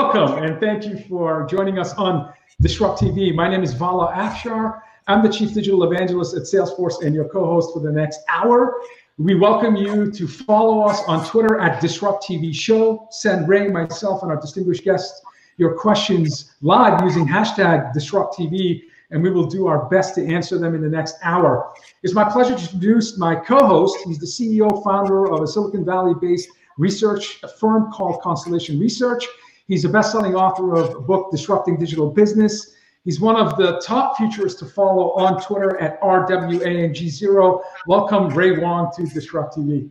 welcome and thank you for joining us on Disrupt TV. My name is Vala Afshar. I'm the Chief Digital Evangelist at Salesforce and your co-host for the next hour. We welcome you to follow us on Twitter at Disrupt TV Show. Send Ray, myself, and our distinguished guests your questions live using hashtag Disrupt TV, and we will do our best to answer them in the next hour. It's my pleasure to introduce my co-host. He's the CEO, founder of a Silicon Valley-based research firm called Constellation Research. He's a best-selling author of a book, Disrupting Digital Business. He's one of the top futurists to follow on Twitter at RWANG0. Welcome, Ray Wang, to Disrupt TV.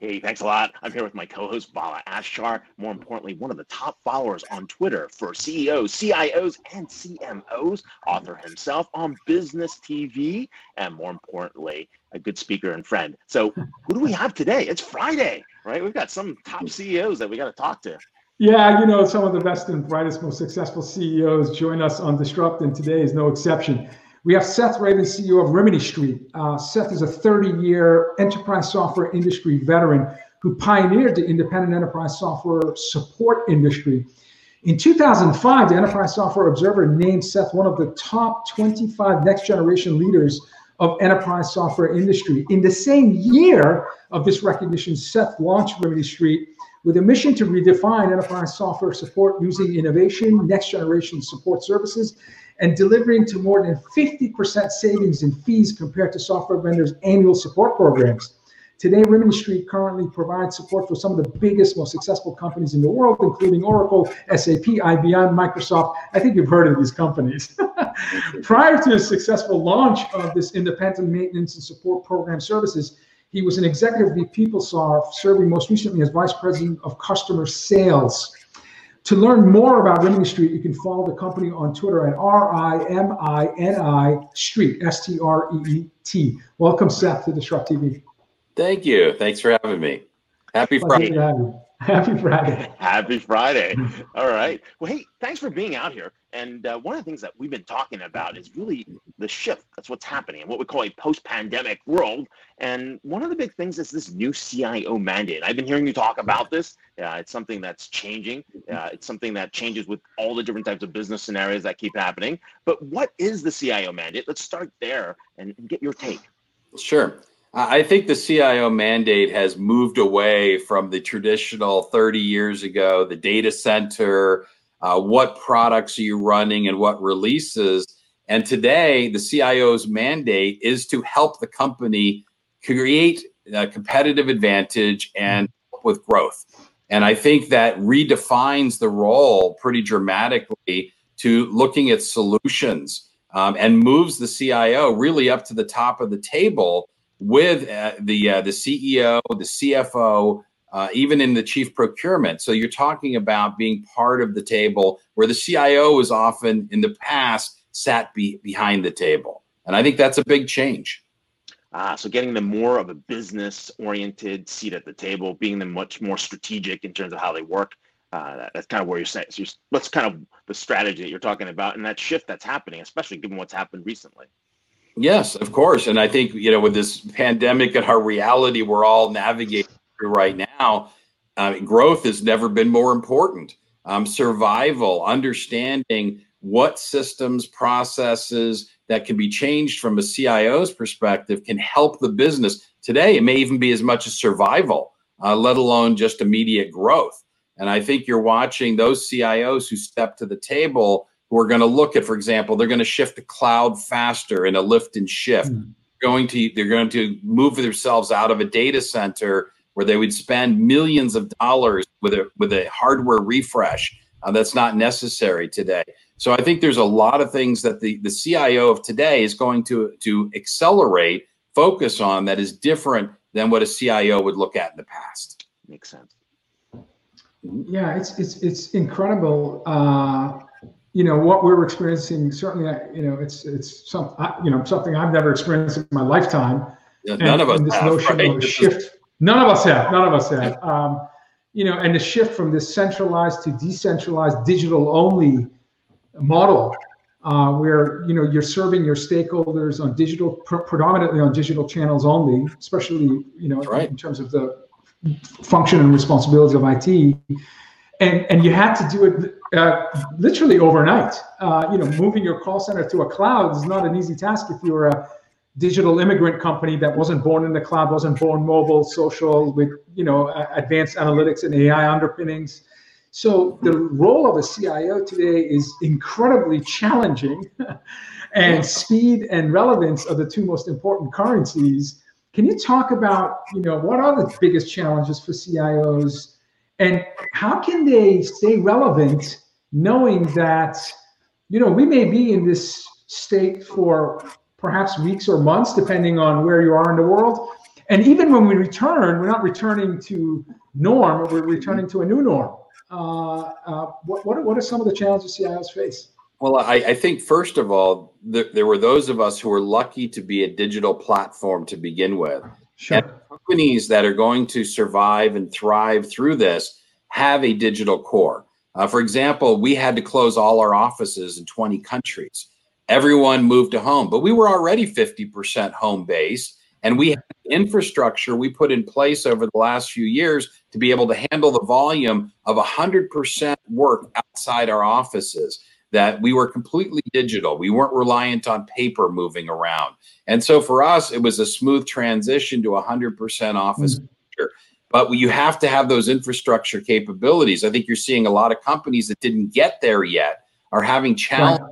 Hey, thanks a lot. I'm here with my co-host Vala Afshar. More importantly, one of the top followers on Twitter for CEOs, CIOs, and CMOs. Author himself on Business TV, and more importantly, a good speaker and friend. So, who do we have today? It's Friday, right? We've got some top CEOs that we got to talk to. Yeah, you know, some of the best and brightest, most successful CEOs join us on Disrupt, and today is no exception. We have Seth Ravin, CEO of Rimini Street. Uh, Seth is a 30 year enterprise software industry veteran who pioneered the independent enterprise software support industry. In 2005, the Enterprise Software Observer named Seth one of the top 25 next generation leaders of enterprise software industry. In the same year of this recognition, Seth launched Rimini Street with a mission to redefine enterprise software support using innovation, next generation support services, and delivering to more than 50% savings in fees compared to software vendors' annual support programs. Today, Rimini Street currently provides support for some of the biggest, most successful companies in the world, including Oracle, SAP, IBM, Microsoft. I think you've heard of these companies. Prior to the successful launch of this independent maintenance and support program services, he was an executive with PeopleSoft, serving most recently as vice president of customer sales. To learn more about Rimini Street, you can follow the company on Twitter at R-I-M-I-N-I Street, S-T-R-E-E-T. Welcome, Seth, to Disrupt TV. Thank you. Thanks for having me. Happy Friday. Happy Friday. Happy Friday. All right. Well, hey, thanks for being out here. And uh, one of the things that we've been talking about is really the shift. That's what's happening in what we call a post pandemic world. And one of the big things is this new CIO mandate. I've been hearing you talk about this. Uh, it's something that's changing. Uh, it's something that changes with all the different types of business scenarios that keep happening. But what is the CIO mandate? Let's start there and, and get your take. Sure. I think the CIO mandate has moved away from the traditional 30 years ago, the data center, uh, what products are you running and what releases. And today, the CIO's mandate is to help the company create a competitive advantage and with growth. And I think that redefines the role pretty dramatically to looking at solutions um, and moves the CIO really up to the top of the table with uh, the uh, the CEO, the CFO, uh, even in the chief procurement. So you're talking about being part of the table where the CIO is often in the past sat be, behind the table, and I think that's a big change. Ah, so getting them more of a business oriented seat at the table, being them much more strategic in terms of how they work. Uh, that, that's kind of where you're saying. So you're, what's kind of the strategy that you're talking about, and that shift that's happening, especially given what's happened recently. Yes, of course. And I think, you know, with this pandemic and our reality we're all navigating through right now, uh, growth has never been more important. Um, survival, understanding what systems, processes that can be changed from a CIO's perspective can help the business. Today, it may even be as much as survival, uh, let alone just immediate growth. And I think you're watching those CIOs who step to the table who are going to look at, for example, they're going to shift to cloud faster in a lift and shift. Mm. Going to they're going to move themselves out of a data center where they would spend millions of dollars with a with a hardware refresh uh, that's not necessary today. So I think there's a lot of things that the the CIO of today is going to to accelerate, focus on that is different than what a CIO would look at in the past. Makes sense. Yeah, it's it's it's incredible. Uh, you know what we're experiencing certainly you know it's it's some you know something i've never experienced in my lifetime yeah, none and, of us this have, notion right? of a shift none of us have none of us have um, you know and the shift from this centralized to decentralized digital only model uh, where you know you're serving your stakeholders on digital pr- predominantly on digital channels only especially you know right. in terms of the function and responsibilities of it and and you had to do it uh, literally overnight. Uh, you know, moving your call center to a cloud is not an easy task if you're a digital immigrant company that wasn't born in the cloud, wasn't born mobile, social, with you know advanced analytics and AI underpinnings. So the role of a CIO today is incredibly challenging, and speed and relevance are the two most important currencies. Can you talk about you know what are the biggest challenges for CIOs? And how can they stay relevant knowing that, you know, we may be in this state for perhaps weeks or months, depending on where you are in the world. And even when we return, we're not returning to norm, we're returning to a new norm. Uh, uh, what, what, are some of the challenges CIOs face? Well, I, I think first of all, there were those of us who were lucky to be a digital platform to begin with. Sure. And companies that are going to survive and thrive through this have a digital core. Uh, for example, we had to close all our offices in 20 countries. Everyone moved to home, but we were already 50% home based. And we had infrastructure we put in place over the last few years to be able to handle the volume of 100% work outside our offices that we were completely digital. We weren't reliant on paper moving around. And so for us, it was a smooth transition to 100% office. Mm-hmm. But you have to have those infrastructure capabilities. I think you're seeing a lot of companies that didn't get there yet are having challenges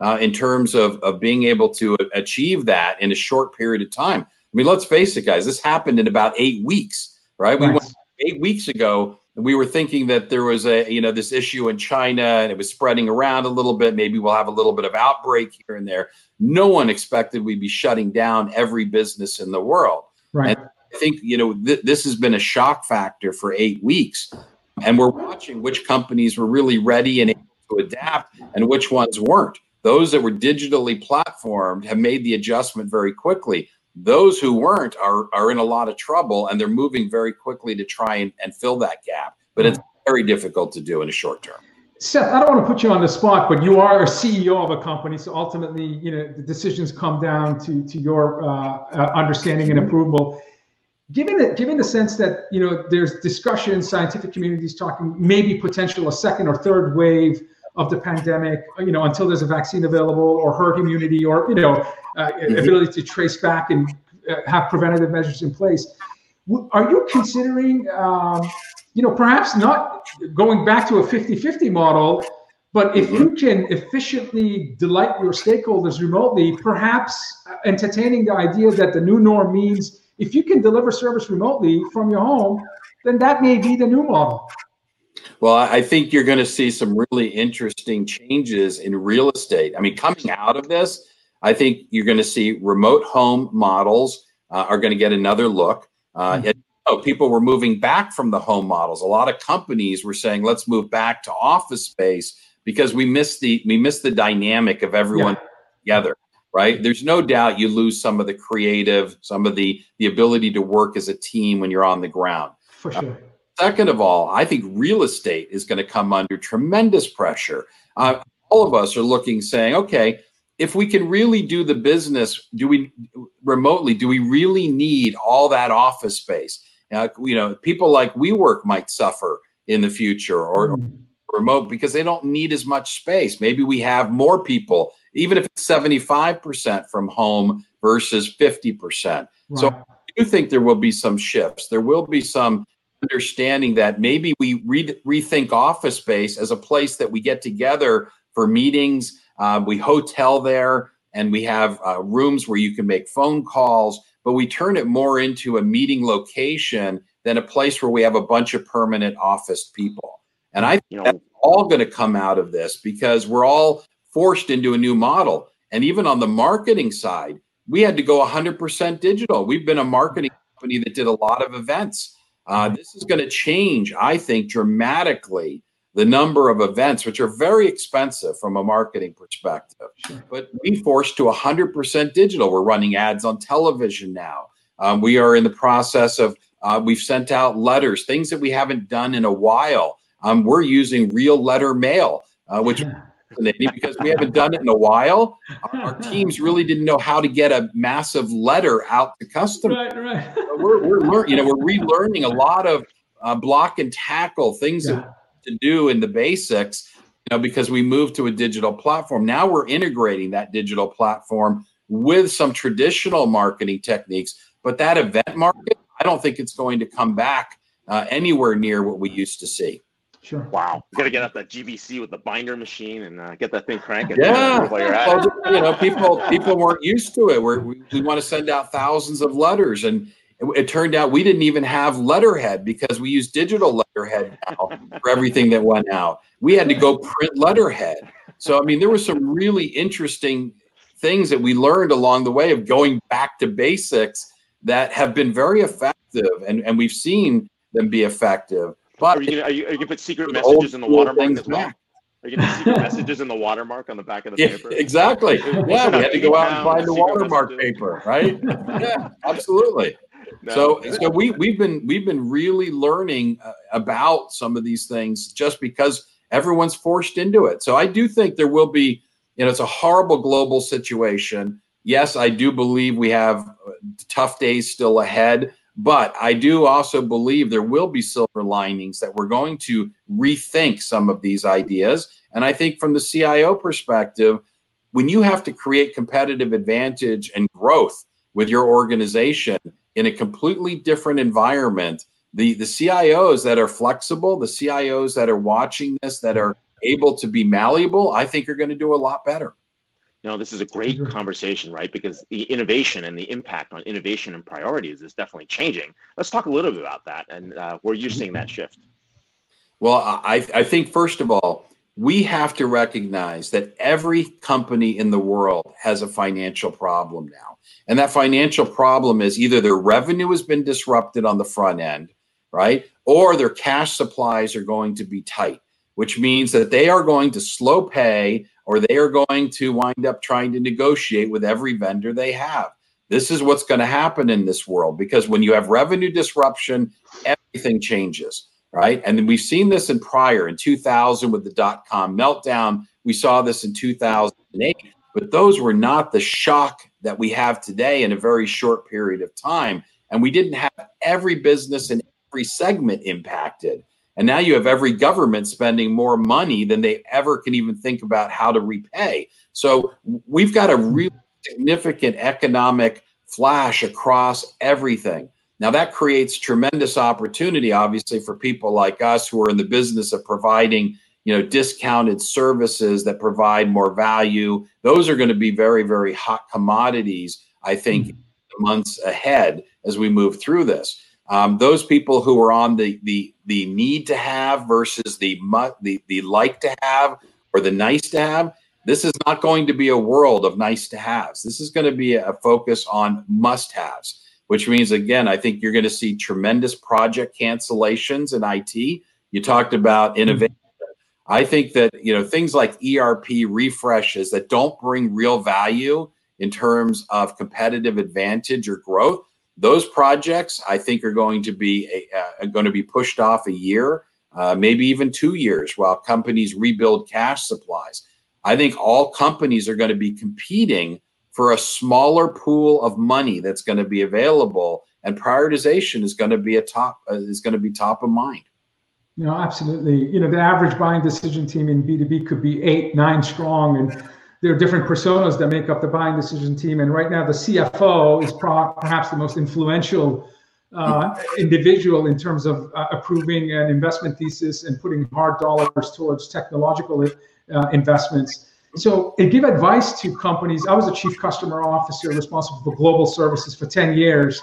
uh, in terms of, of being able to achieve that in a short period of time. I mean, let's face it, guys, this happened in about eight weeks, right? We went eight weeks ago we were thinking that there was a you know this issue in China and it was spreading around a little bit. Maybe we'll have a little bit of outbreak here and there. No one expected we'd be shutting down every business in the world. Right. And I think you know th- this has been a shock factor for eight weeks, and we're watching which companies were really ready and able to adapt and which ones weren't. Those that were digitally platformed have made the adjustment very quickly. Those who weren't are, are in a lot of trouble and they're moving very quickly to try and, and fill that gap. But it's very difficult to do in a short term. Seth, I don't want to put you on the spot, but you are a CEO of a company, so ultimately, you know, the decisions come down to to your uh, uh, understanding and approval. Given the given the sense that you know there's discussion, scientific communities talking maybe potential a second or third wave of the pandemic, you know, until there's a vaccine available or herd immunity or, you know, uh, mm-hmm. ability to trace back and uh, have preventative measures in place. Are you considering, um, you know, perhaps not going back to a 50 50 model, but if you mm-hmm. can efficiently delight your stakeholders remotely, perhaps entertaining the idea that the new norm means if you can deliver service remotely from your home, then that may be the new model. Well, I think you're going to see some really interesting changes in real estate. I mean, coming out of this, I think you're going to see remote home models uh, are going to get another look. Uh, mm-hmm. oh, people were moving back from the home models. A lot of companies were saying, "Let's move back to office space because we miss the we miss the dynamic of everyone yeah. together." Right? There's no doubt you lose some of the creative, some of the the ability to work as a team when you're on the ground. For sure. Uh, Second of all, I think real estate is going to come under tremendous pressure. Uh, all of us are looking, saying, okay, if we can really do the business, do we remotely? Do we really need all that office space? Uh, you know, people like WeWork might suffer in the future, or, mm. remote because they don't need as much space. Maybe we have more people, even if it's seventy-five percent from home versus fifty percent. Right. So I do think there will be some shifts. There will be some understanding that maybe we re- rethink office space as a place that we get together for meetings. Uh, we hotel there and we have uh, rooms where you can make phone calls, but we turn it more into a meeting location than a place where we have a bunch of permanent office people. And I think you know, that's all going to come out of this because we're all forced into a new model. And even on the marketing side, we had to go 100% digital. We've been a marketing company that did a lot of events uh, this is going to change, I think, dramatically the number of events, which are very expensive from a marketing perspective. But we forced to 100% digital. We're running ads on television now. Um, we are in the process of, uh, we've sent out letters, things that we haven't done in a while. Um, we're using real letter mail, uh, which yeah because we haven't done it in a while. Our, our, teams really didn't know how to get a massive letter out to customers. Right, right. we're we're learning, you know, we're relearning a lot of uh, block and tackle things yeah. to do in the basics, you know, because we moved to a digital platform. Now we're integrating that digital platform with some traditional marketing techniques. But that event market, I don't think it's going to come back uh, anywhere near what we used to see. Sure. Wow. You got to get out that GBC with the binder machine and uh, get that thing cranking. Yeah. While you're at well, it. You know, people people weren't used to it. We're, we we want to send out thousands of letters, and it, it, turned out we didn't even have letterhead because we use digital letterhead now for everything that went out. We had to go print letterhead. So I mean, there were some really interesting things that we learned along the way of going back to basics that have been very effective, and and we've seen them be effective. But are you gonna, are you, are you gonna put secret messages in the watermark as well? Are you gonna secret messages in the watermark on the back of the yeah, paper? Exactly. yeah, we had to go out and find the watermark messages. paper, right? yeah, absolutely. No, so, so we we've been we've been really learning uh, about some of these things just because everyone's forced into it. So I do think there will be, you know, it's a horrible global situation. Yes, I do believe we have uh, tough days still ahead. But I do also believe there will be silver linings that we're going to rethink some of these ideas. And I think from the CIO perspective, when you have to create competitive advantage and growth with your organization in a completely different environment, the, the CIOs that are flexible, the CIOs that are watching this, that are able to be malleable, I think are going to do a lot better you know, this is a great conversation, right? Because the innovation and the impact on innovation and priorities is definitely changing. Let's talk a little bit about that and uh, where you're seeing that shift. Well, I, I think, first of all, we have to recognize that every company in the world has a financial problem now. And that financial problem is either their revenue has been disrupted on the front end, right? Or their cash supplies are going to be tight, which means that they are going to slow pay or they are going to wind up trying to negotiate with every vendor they have. This is what's going to happen in this world because when you have revenue disruption, everything changes, right? And we've seen this in prior in 2000 with the dot com meltdown. We saw this in 2008, but those were not the shock that we have today in a very short period of time. And we didn't have every business in every segment impacted. And now you have every government spending more money than they ever can even think about how to repay. So we've got a real significant economic flash across everything. Now that creates tremendous opportunity, obviously, for people like us who are in the business of providing, you know, discounted services that provide more value. Those are going to be very, very hot commodities, I think, mm-hmm. months ahead as we move through this. Um, those people who are on the the the need to have versus the mu- the the like to have or the nice to have. This is not going to be a world of nice to haves. This is going to be a focus on must haves, which means again, I think you're going to see tremendous project cancellations in IT. You talked about mm-hmm. innovation. I think that you know things like ERP refreshes that don't bring real value in terms of competitive advantage or growth those projects I think are going to be a, uh, going to be pushed off a year, uh, maybe even two years, while companies rebuild cash supplies. I think all companies are going to be competing for a smaller pool of money that's going to be available, and prioritization is going to be a top uh, is going to be top of mind. Know, absolutely. You know, the average buying decision team in B two B could be eight, nine strong, and there are different personas that make up the buying decision team. And right now, the CFO is pro- perhaps the most influential uh, individual in terms of uh, approving an investment thesis and putting hard dollars towards technological uh, investments. So, and give advice to companies. I was a chief customer officer responsible for global services for 10 years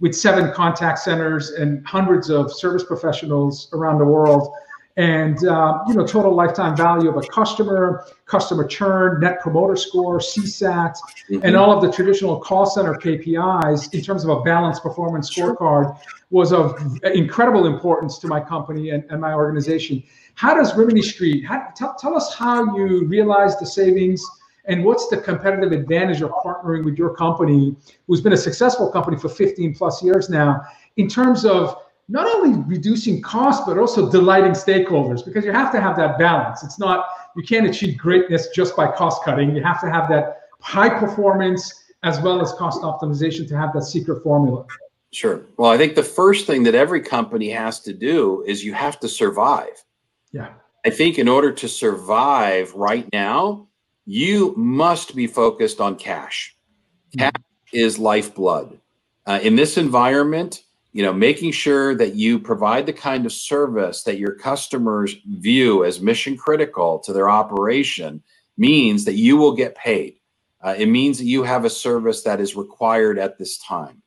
with seven contact centers and hundreds of service professionals around the world and uh, you know total lifetime value of a customer, customer churn, net promoter score, CSAT, mm-hmm. and all of the traditional call center KPIs in terms of a balanced performance scorecard was of incredible importance to my company and, and my organization. How does Rimini Street? How, tell, tell us how you realized the savings and what's the competitive advantage of partnering with your company, who's been a successful company for 15 plus years now, in terms of not only reducing costs but also delighting stakeholders because you have to have that balance it's not you can't achieve greatness just by cost cutting you have to have that high performance as well as cost optimization to have that secret formula sure well i think the first thing that every company has to do is you have to survive Yeah. I think in order to survive right now, you must be focused on cash. Cash is lifeblood. Uh, in this environment, you know, making sure that you provide the kind of service that your customers view as mission critical to their operation means that you will get paid. Uh, it means that you have a service that is required at this time.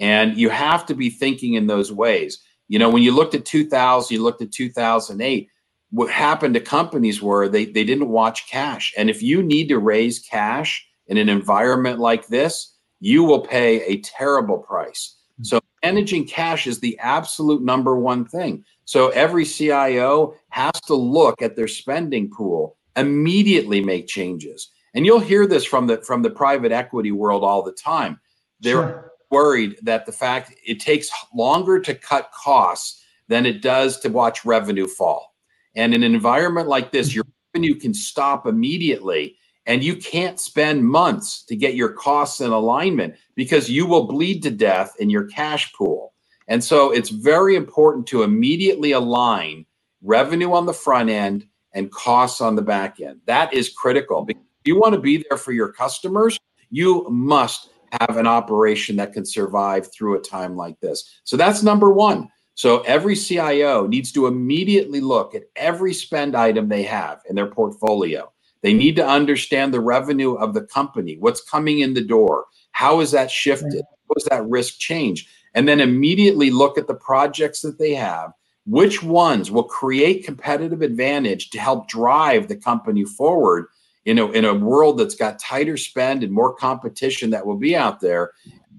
And you have to be thinking in those ways. You know, when you looked at 2000, you looked at 2008, what happened to companies were they, they didn't watch cash. And if you need to raise cash in an environment like this, you will pay a terrible price. Hmm. So managing cash is the absolute number one thing. So every CIO has to look at their spending pool, immediately make changes. And you'll hear this from the from the private equity world all the time. They're sure. worried that the fact it takes longer to cut costs than it does to watch revenue fall. And in an environment like this, your revenue can stop immediately and you can't spend months to get your costs in alignment because you will bleed to death in your cash pool. And so it's very important to immediately align revenue on the front end and costs on the back end. That is critical. If you want to be there for your customers, you must have an operation that can survive through a time like this. So that's number one. So every CIO needs to immediately look at every spend item they have in their portfolio. They need to understand the revenue of the company, what's coming in the door, how is that shifted, how is that risk change, and then immediately look at the projects that they have. Which ones will create competitive advantage to help drive the company forward you know, in a world that's got tighter spend and more competition that will be out there?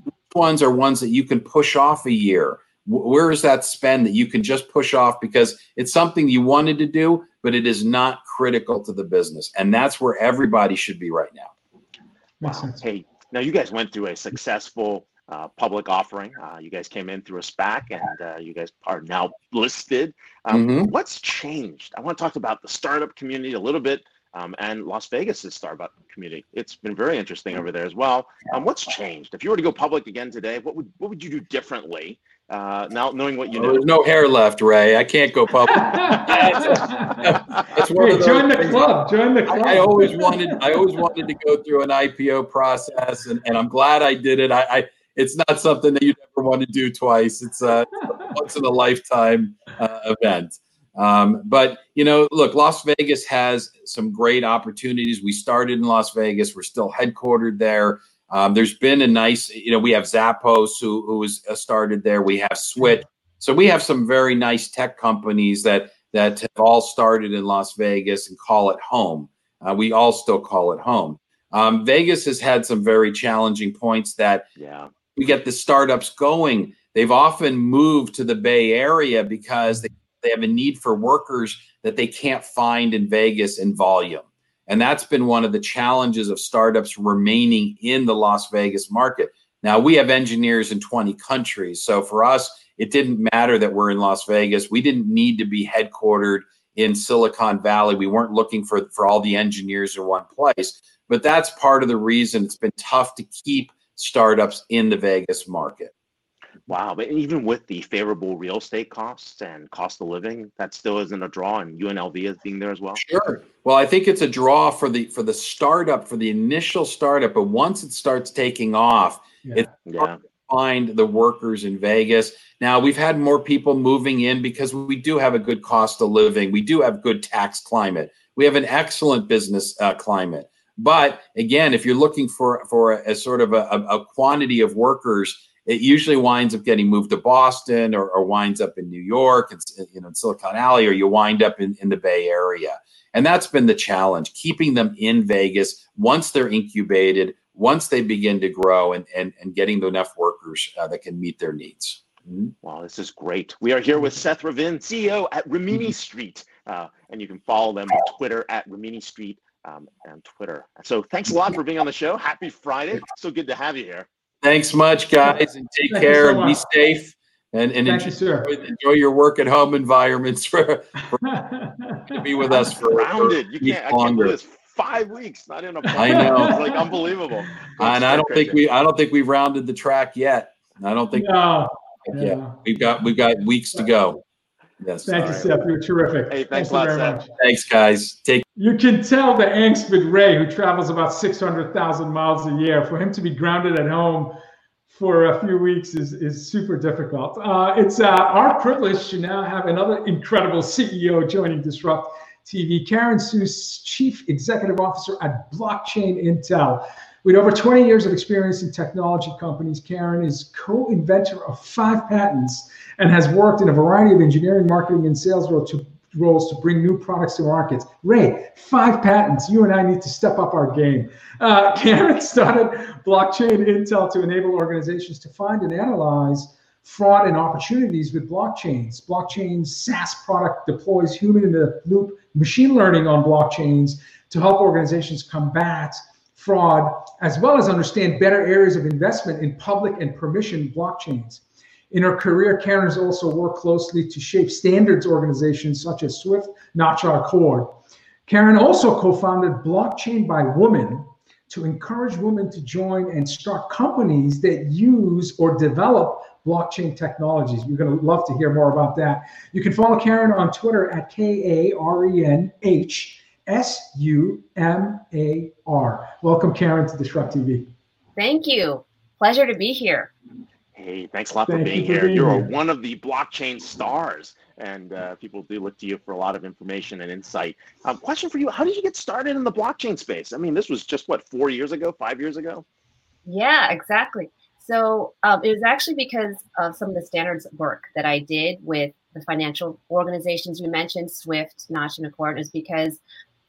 Which ones are ones that you can push off a year? Where is that spend that you can just push off because it's something you wanted to do, but it is not critical to the business. And that's where everybody should be right now. Wow. Hey, now you guys went through a successful uh, public offering. Uh, you guys came in through a SPAC and uh, you guys are now listed. Um, mm-hmm. What's changed? I want to talk about the startup community a little bit um, and Las Vegas's startup community. It's been very interesting over there as well. Um, what's changed? If you were to go public again today, what would what would you do differently? Uh, now knowing what you know, there's no hair left, Ray. I can't go public. That's one hey, join the club. Join the club. I, I, always wanted. I always wanted to go through an IPO process, and, and I'm glad I did it. I, I it's not something that you ever want to do twice. It's a, once in a lifetime uh, event. Um, but you know, look, Las Vegas has some great opportunities. We started in Las Vegas. We're still headquartered there. Um, there's been a nice, you know, we have Zappos who who was uh, started there. We have Switch. So we have some very nice tech companies that that have all started in Las Vegas and call it home. Uh, we all still call it home. Um, Vegas has had some very challenging points that yeah. we get the startups going. They've often moved to the Bay Area because they they have a need for workers that they can't find in Vegas in volume. And that's been one of the challenges of startups remaining in the Las Vegas market. Now, we have engineers in 20 countries. So for us, it didn't matter that we're in Las Vegas. We didn't need to be headquartered in Silicon Valley. We weren't looking for, for all the engineers in one place. But that's part of the reason it's been tough to keep startups in the Vegas market. Wow, but even with the favorable real estate costs and cost of living, that still isn't a draw, and UNLV is being there as well. Sure. Well, I think it's a draw for the for the startup for the initial startup, but once it starts taking off, yeah. it's yeah. find the workers in Vegas. Now we've had more people moving in because we do have a good cost of living. We do have good tax climate. We have an excellent business uh, climate. But again, if you're looking for for a, a sort of a, a quantity of workers it usually winds up getting moved to Boston or, or winds up in New York, it's, you know, in Silicon Alley, or you wind up in, in the Bay Area. And that's been the challenge, keeping them in Vegas once they're incubated, once they begin to grow and, and, and getting enough workers uh, that can meet their needs. Mm-hmm. Wow, this is great. We are here with Seth Ravin, CEO at Rimini mm-hmm. Street. Uh, and you can follow them on Twitter at Rimini Street um, and Twitter. So thanks a lot for being on the show. Happy Friday. So good to have you here. Thanks much, guys, and take Thank care so and be safe. And, and enjoy, you, enjoy, your work at home environments for, for to be with us for rounded. You can't. Longer. I can't do this five weeks, not in a. I know. It's like unbelievable. and I don't think we. I don't think we've rounded the track yet. I don't think. No. Yeah. We've got we've got weeks to go. Yes. Thank you, right. Seth. You're terrific. Hey, thanks, thanks a lot, very Seth. much. Thanks, guys. Take. You can tell the angst with Ray, who travels about 600,000 miles a year. For him to be grounded at home for a few weeks is, is super difficult. Uh, it's uh, our privilege to now have another incredible CEO joining Disrupt TV, Karen Hsu, Chief Executive Officer at Blockchain Intel. With over 20 years of experience in technology companies, Karen is co inventor of five patents and has worked in a variety of engineering, marketing, and sales roles to, roles to bring new products to markets. Ray, five patents. You and I need to step up our game. Uh, Karen started Blockchain Intel to enable organizations to find and analyze fraud and opportunities with blockchains. Blockchain's SaaS product deploys human in the loop machine learning on blockchains to help organizations combat fraud, as well as understand better areas of investment in public and permission blockchains. In her career, Karen has also worked closely to shape standards organizations such as Swift, NACHA Accord. Karen also co-founded Blockchain by Women to encourage women to join and start companies that use or develop blockchain technologies. You're going to love to hear more about that. You can follow Karen on Twitter at K A R E N H S U M A R. Welcome, Karen, to Disrupt TV. Thank you. Pleasure to be here. Hey, thanks a lot Thank for being you for here. Being You're here. one of the blockchain stars, and uh, people do look to you for a lot of information and insight. Um, question for you: How did you get started in the blockchain space? I mean, this was just what four years ago, five years ago. Yeah, exactly. So um, it was actually because of some of the standards work that I did with the financial organizations you mentioned, Swift, NACHA, and Accord, is because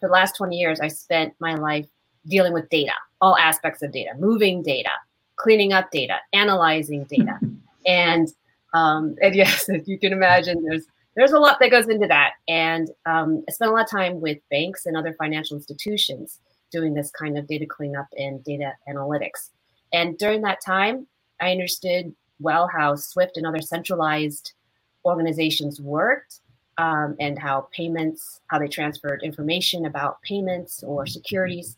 for the last 20 years, I spent my life dealing with data, all aspects of data, moving data, cleaning up data, analyzing data. and, um, and yes, if you can imagine, there's there's a lot that goes into that. And um, I spent a lot of time with banks and other financial institutions doing this kind of data cleanup and data analytics. And during that time, I understood well how Swift and other centralized organizations worked um, and how payments, how they transferred information about payments or securities.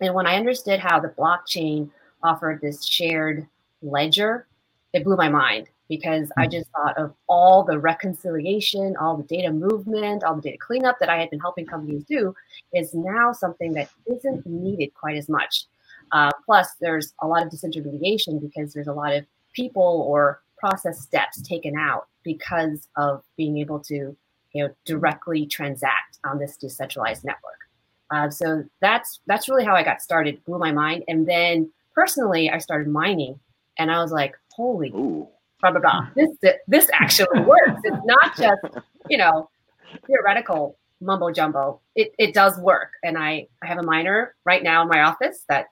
And when I understood how the blockchain offered this shared ledger, it blew my mind because I hmm. just thought of all the reconciliation, all the data movement, all the data cleanup that I had been helping companies do is now something that isn't needed quite as much. Uh, plus, there's a lot of disintermediation because there's a lot of people or process steps taken out because of being able to you know directly transact on this decentralized network. Uh, so that's that's really how I got started. Blew my mind, and then personally, I started mining, and I was like, "Holy, Ooh. blah blah blah! This this actually works. It's not just you know theoretical mumbo jumbo. It it does work." And I I have a miner right now in my office that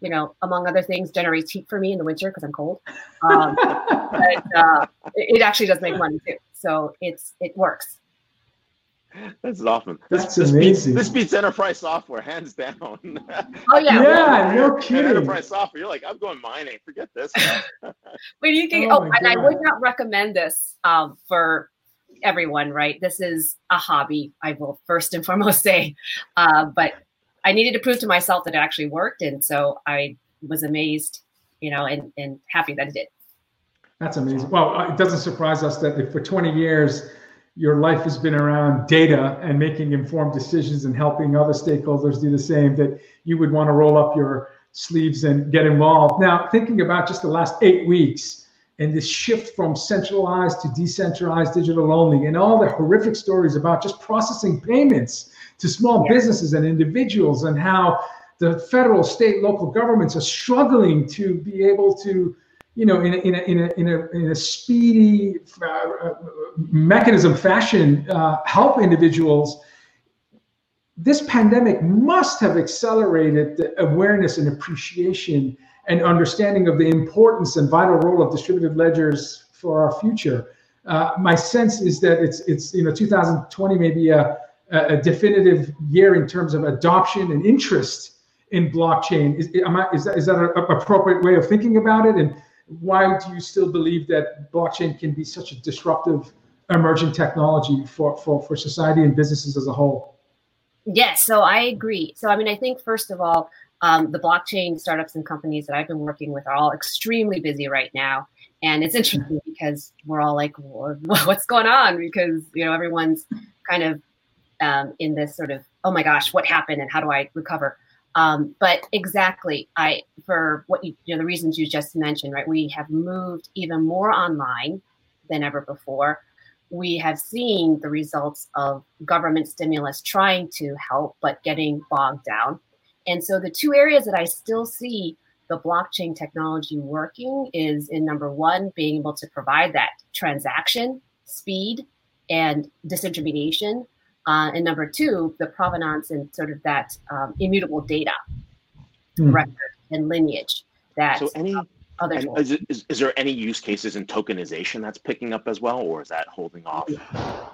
you know, among other things, generates heat for me in the winter because I'm cold. Um, but uh, it, it, actually does make money too, so it's it works. That's awesome. That's this, amazing. This beats, this beats enterprise software hands down. oh yeah, yeah, no kidding. Enterprise software, you're like, I'm going mining. Forget this. but you can. Oh, oh and I would not recommend this um, for everyone. Right, this is a hobby. I will first and foremost say, uh, but I needed to prove to myself that it actually worked, and so I was amazed, you know, and and happy that it did. That's amazing. Well, uh, it doesn't surprise us that for 20 years your life has been around data and making informed decisions and helping other stakeholders do the same. That you would want to roll up your sleeves and get involved. Now, thinking about just the last eight weeks and this shift from centralized to decentralized digital only, and all the horrific stories about just processing payments to small yeah. businesses and individuals and how the federal, state, local governments are struggling to be able to, you know, in a, in a, in a, in a, in a speedy uh, mechanism fashion, uh, help individuals. This pandemic must have accelerated the awareness and appreciation and understanding of the importance and vital role of distributed ledgers for our future. Uh, my sense is that it's it's you know 2020 may be a a definitive year in terms of adoption and interest in blockchain. Is, I, is that, is that an appropriate way of thinking about it? And why do you still believe that blockchain can be such a disruptive emerging technology for, for, for society and businesses as a whole? Yes, so I agree. So, I mean, I think first of all, um, the blockchain startups and companies that I've been working with are all extremely busy right now. And it's interesting because we're all like, what's going on? Because, you know, everyone's kind of um, in this sort of, oh my gosh, what happened and how do I recover? Um, but exactly, I for what you, you know the reasons you just mentioned, right? We have moved even more online than ever before. We have seen the results of government stimulus trying to help, but getting bogged down. And so the two areas that I still see the blockchain technology working is in number one, being able to provide that transaction speed and disintermediation uh, and number two, the provenance and sort of that um, immutable data mm. record and lineage that so any, other is, is, is, there any use cases in tokenization that's picking up as well, or is that holding off?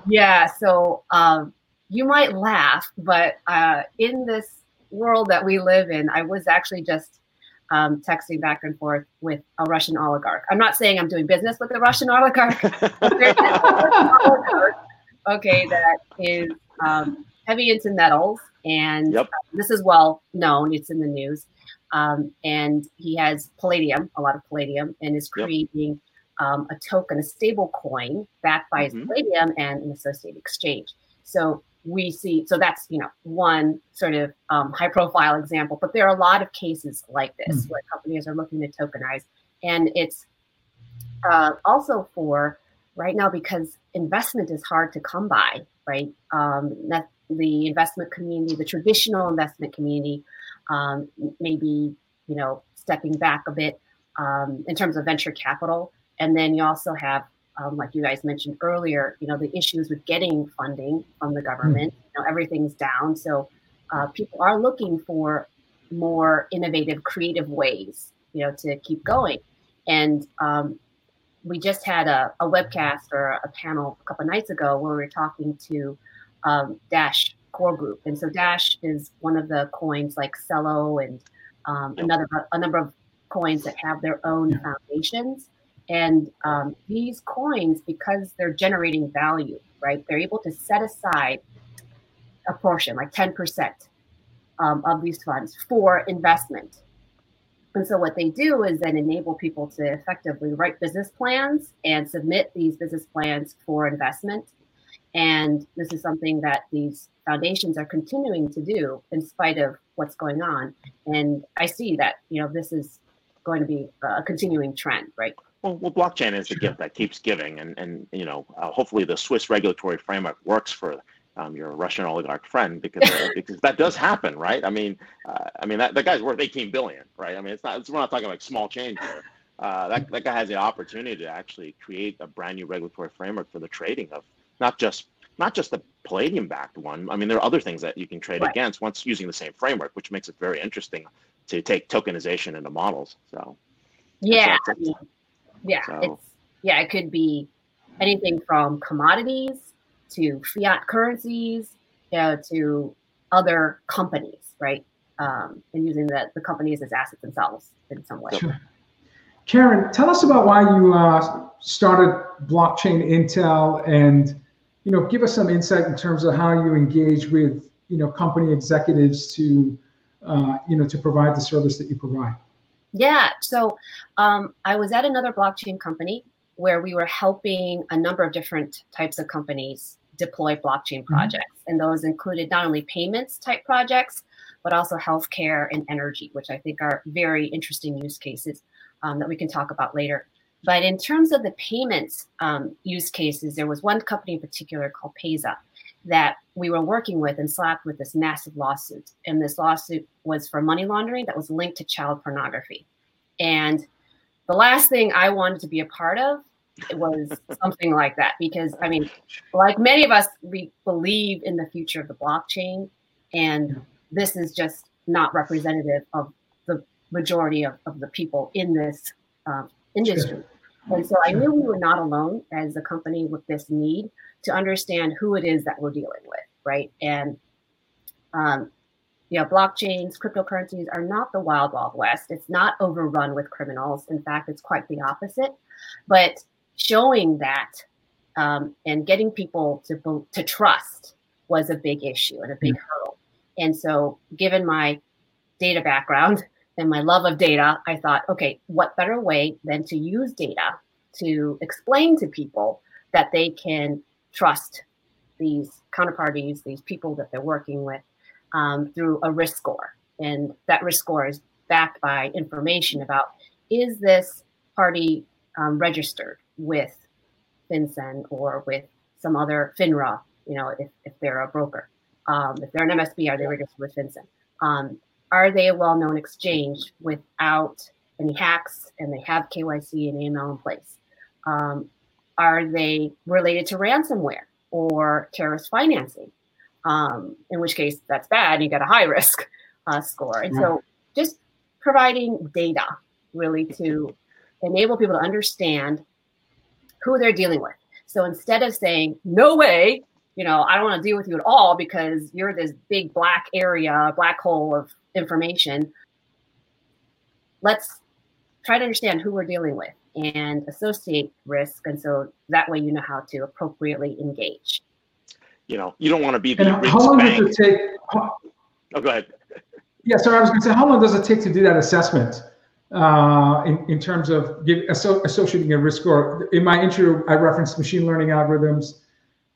Yeah, so um, you might laugh, but uh, in this world that we live in, I was actually just um, texting back and forth with a Russian oligarch. I'm not saying I'm doing business with a Russian oligarch. okay, that is um, heavy into metals, and yep. this is well known. It's in the news, um, and he has palladium, a lot of palladium, and is creating yep. um, a token, a stable coin backed by mm-hmm. his palladium and an associated exchange. So we see, so that's you know one sort of um, high profile example, but there are a lot of cases like this mm-hmm. where companies are looking to tokenize, and it's uh, also for right now because investment is hard to come by, right? Um, that the investment community, the traditional investment community, um, maybe you know stepping back a bit um, in terms of venture capital, and then you also have, um, like you guys mentioned earlier, you know the issues with getting funding from the government. Mm-hmm. You know everything's down, so uh, people are looking for more innovative, creative ways, you know, to keep going. And um, we just had a, a webcast or a panel a couple nights ago where we were talking to um, Dash Core Group, and so Dash is one of the coins like Celo and um, another a number of coins that have their own foundations. And um, these coins, because they're generating value, right? They're able to set aside a portion, like ten percent, um, of these funds for investment and so what they do is then enable people to effectively write business plans and submit these business plans for investment. And this is something that these foundations are continuing to do in spite of what's going on. And I see that, you know, this is going to be a continuing trend, right? Well, well blockchain is a gift that keeps giving. And, and you know, uh, hopefully the Swiss regulatory framework works for um, your Russian oligarch friend because uh, because that does happen, right? I mean, uh, I mean that, that guy's worth 18 billion, right? I mean, it's not it's, we're not talking like small change here. Uh, that that guy has the opportunity to actually create a brand new regulatory framework for the trading of not just not just the palladium backed one. I mean, there are other things that you can trade right. against once using the same framework, which makes it very interesting to take tokenization into models. So yeah, yeah, so. it's yeah, it could be anything from commodities to fiat currencies, you know, to other companies, right? Um, and using the, the companies as assets themselves in some way. Sure. Karen, tell us about why you uh, started Blockchain Intel and, you know, give us some insight in terms of how you engage with, you know, company executives to, uh, you know, to provide the service that you provide. Yeah. So um, I was at another blockchain company where we were helping a number of different types of companies deploy blockchain mm-hmm. projects. Mm-hmm. And those included not only payments type projects, but also healthcare and energy, which I think are very interesting use cases um, that we can talk about later. But in terms of the payments um, use cases, there was one company in particular called Payza that we were working with and slapped with this massive lawsuit. And this lawsuit was for money laundering that was linked to child pornography. And the last thing I wanted to be a part of was something like that because i mean like many of us we believe in the future of the blockchain and this is just not representative of the majority of, of the people in this um, industry sure. And so i knew we were not alone as a company with this need to understand who it is that we're dealing with right and um, you know, blockchains, cryptocurrencies are not the wild, wild west. It's not overrun with criminals. In fact, it's quite the opposite. But showing that um, and getting people to to trust was a big issue and a big mm-hmm. hurdle. And so, given my data background and my love of data, I thought, okay, what better way than to use data to explain to people that they can trust these counterparties, these people that they're working with um, through a risk score. And that risk score is backed by information about is this party um, registered with FinCEN or with some other FINRA, you know, if, if they're a broker. Um, if they're an MSB, are they registered with FinCEN? Are they a well-known exchange without any hacks and they have KYC and AML in place? Um, are they related to ransomware or terrorist financing? Um, in which case, that's bad. You got a high risk uh, score. And so, just providing data really to enable people to understand who they're dealing with. So instead of saying, no way, you know, I don't want to deal with you at all because you're this big black area, black hole of information, let's try to understand who we're dealing with and associate risk. And so that way you know how to appropriately engage. You know, you don't want to be the and how long bank. does it take? How, oh, go ahead. Yeah, sorry, I was going to say, how long does it take to do that assessment uh, in, in terms of give, associating a risk score? In my intro, I referenced machine learning algorithms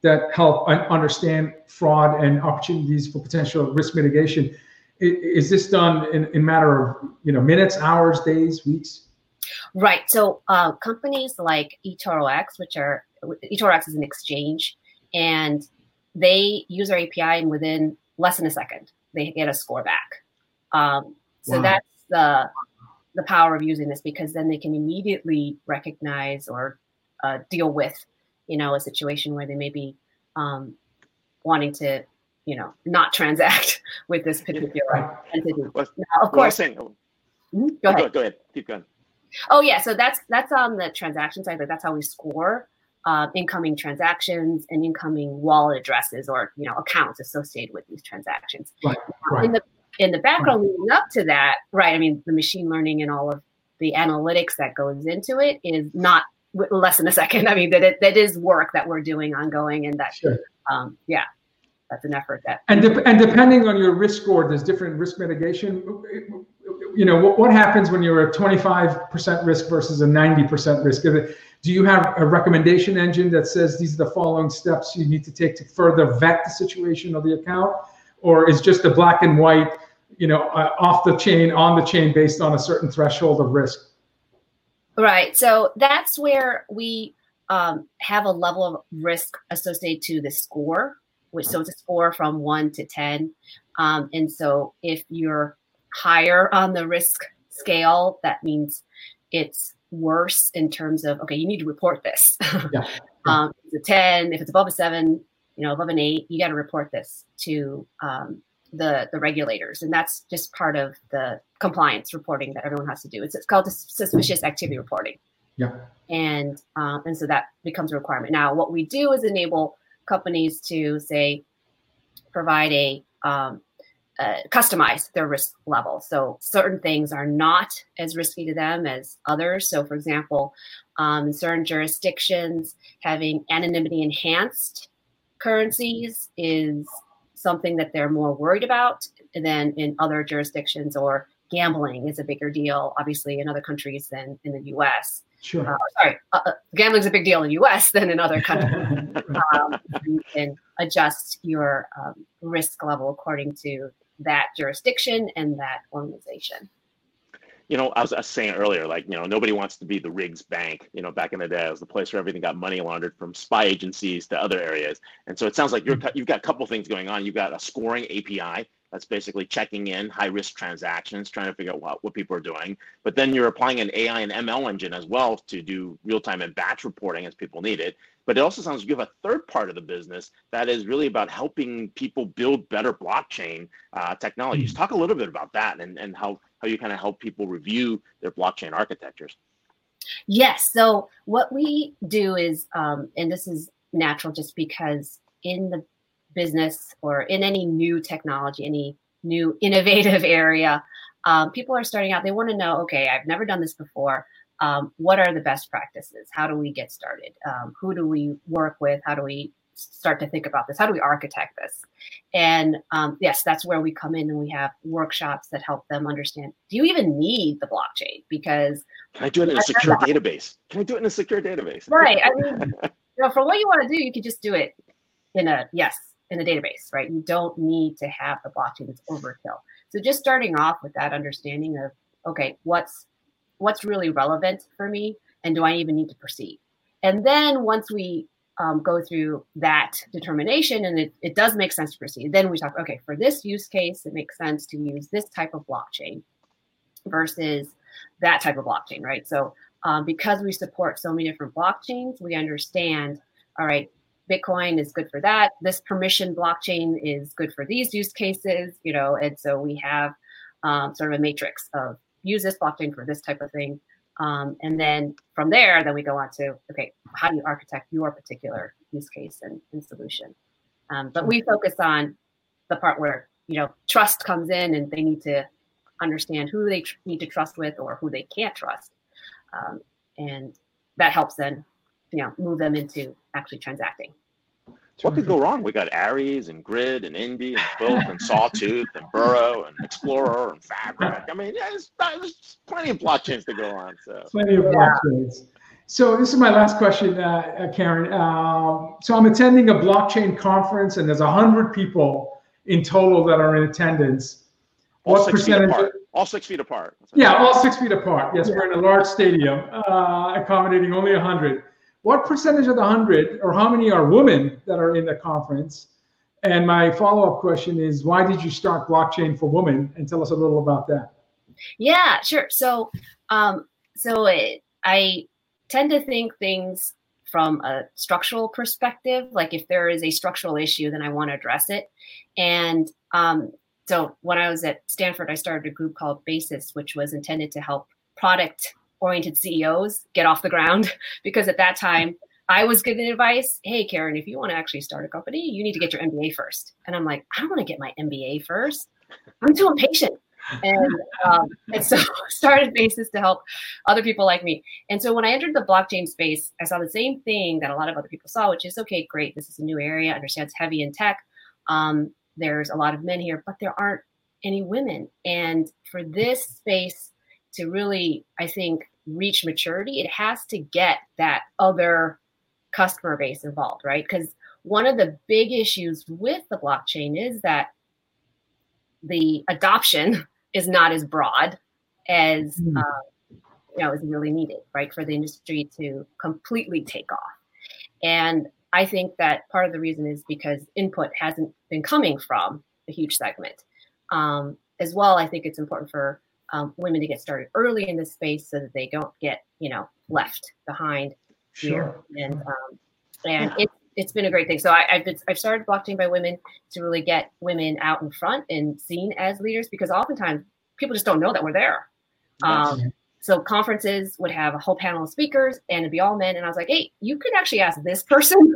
that help understand fraud and opportunities for potential risk mitigation. Is this done in, in matter of you know minutes, hours, days, weeks? Right. So uh, companies like eToroX, which are eToroX is an exchange, and they use our API, and within less than a second, they get a score back. Um, so wow. that's the the power of using this because then they can immediately recognize or uh, deal with, you know, a situation where they may be um, wanting to, you know, not transact with this particular entity. Well, now, of course. Saying, mm-hmm. go, ahead. Go, go ahead. Keep going. Oh yeah, so that's that's on the transaction side. Like that's how we score uh, incoming transactions and incoming wallet addresses or you know accounts associated with these transactions. Right. right. In the in the background leading up to that, right? I mean, the machine learning and all of the analytics that goes into it is not less than a second. I mean, that it, that is work that we're doing ongoing, and that sure. um, yeah, that's an effort that. And de- and depending on your risk score, there's different risk mitigation you know, what, what happens when you're a 25% risk versus a 90% risk? Do you have a recommendation engine that says these are the following steps you need to take to further vet the situation of the account? Or is just a black and white, you know, uh, off the chain, on the chain based on a certain threshold of risk? Right. So that's where we um, have a level of risk associated to the score, which so it's a score from one to 10. Um, and so if you're higher on the risk scale, that means it's worse in terms of okay, you need to report this. Yeah. um, it's a ten. If it's above a seven, you know, above an eight, you got to report this to um, the the regulators, and that's just part of the compliance reporting that everyone has to do. It's, it's called suspicious activity reporting. Yeah. And um, and so that becomes a requirement. Now, what we do is enable companies to say provide a um, uh, customize their risk level. So certain things are not as risky to them as others. So, for example, um, in certain jurisdictions, having anonymity enhanced currencies is something that they're more worried about than in other jurisdictions, or gambling is a bigger deal, obviously, in other countries than in the US. Sure. Uh, sorry, uh, uh gambling is a big deal in the U.S. than in other countries. um, you can adjust your um, risk level according to that jurisdiction and that organization. You know, I was, I was, saying earlier, like, you know, nobody wants to be the Riggs Bank. You know, back in the day, it was the place where everything got money laundered from spy agencies to other areas. And so it sounds like you're, you've got a couple things going on. You've got a scoring API that's basically checking in high risk transactions, trying to figure out what, what people are doing. But then you're applying an AI and ML engine as well to do real time and batch reporting as people need it. But it also sounds like you have a third part of the business that is really about helping people build better blockchain uh, technologies. Mm-hmm. Talk a little bit about that and, and how, how you kind of help people review their blockchain architectures. Yes. So what we do is, um, and this is natural just because in the business or in any new technology, any new innovative area, um, people are starting out, they want to know, okay, I've never done this before um, what are the best practices? How do we get started? Um, who do we work with? How do we start to think about this? How do we architect this? And um, yes, that's where we come in and we have workshops that help them understand. Do you even need the blockchain? Because can I do it in a secure database? Can I do it in a secure database? Right. I mean, you know, for what you want to do, you can just do it in a yes in a database, right? You don't need to have the blockchain. It's overkill. So just starting off with that understanding of okay, what's what's really relevant for me, and do I even need to proceed? And then once we um, go through that determination and it, it does make sense to proceed, then we talk, okay, for this use case, it makes sense to use this type of blockchain versus that type of blockchain, right? So um, because we support so many different blockchains, we understand, all right, Bitcoin is good for that. This permission blockchain is good for these use cases, you know, and so we have um, sort of a matrix of use this blockchain for this type of thing. Um, and then from there, then we go on to, okay, how do you architect your particular use case and, and solution? Um, but we focus on the part where, you know, trust comes in and they need to understand who they tr- need to trust with or who they can't trust. Um, and that helps then, you know, move them into actually transacting. What could go wrong? We got Aries and Grid and Indy and Quilt and Sawtooth and Burrow and Explorer and Fabric. I mean, yeah, there's, there's plenty of blockchains to go on. So plenty of blockchains. So this is my last question, uh, uh, Karen. Um, so I'm attending a blockchain conference, and there's a hundred people in total that are in attendance. All what percentage? all six feet apart. Yeah, all six feet apart. Yes, yeah. we're in a large stadium, uh, accommodating only a hundred what percentage of the 100 or how many are women that are in the conference? And my follow up question is why did you start Blockchain for Women? And tell us a little about that. Yeah, sure. So, um, so it, I tend to think things from a structural perspective. Like if there is a structural issue, then I want to address it. And um, so when I was at Stanford, I started a group called Basis, which was intended to help product oriented CEOs get off the ground because at that time I was given advice, hey Karen, if you want to actually start a company, you need to get your MBA first. And I'm like, I don't want to get my MBA first. I'm too impatient. And, um, and so started Basis to help other people like me. And so when I entered the blockchain space, I saw the same thing that a lot of other people saw, which is okay, great, this is a new area. I understand it's heavy in tech. Um, there's a lot of men here, but there aren't any women. And for this space to really, I think, reach maturity, it has to get that other customer base involved, right? Because one of the big issues with the blockchain is that the adoption is not as broad as mm. uh, you know is really needed, right, for the industry to completely take off. And I think that part of the reason is because input hasn't been coming from a huge segment. Um, as well, I think it's important for um, women to get started early in this space so that they don't get you know left behind sure. here. And um, and yeah. it, it's been a great thing. So I, have been, I've started blockchain by women to really get women out in front and seen as leaders because oftentimes people just don't know that we're there. Um, so conferences would have a whole panel of speakers and it'd be all men. And I was like, hey, you could actually ask this person.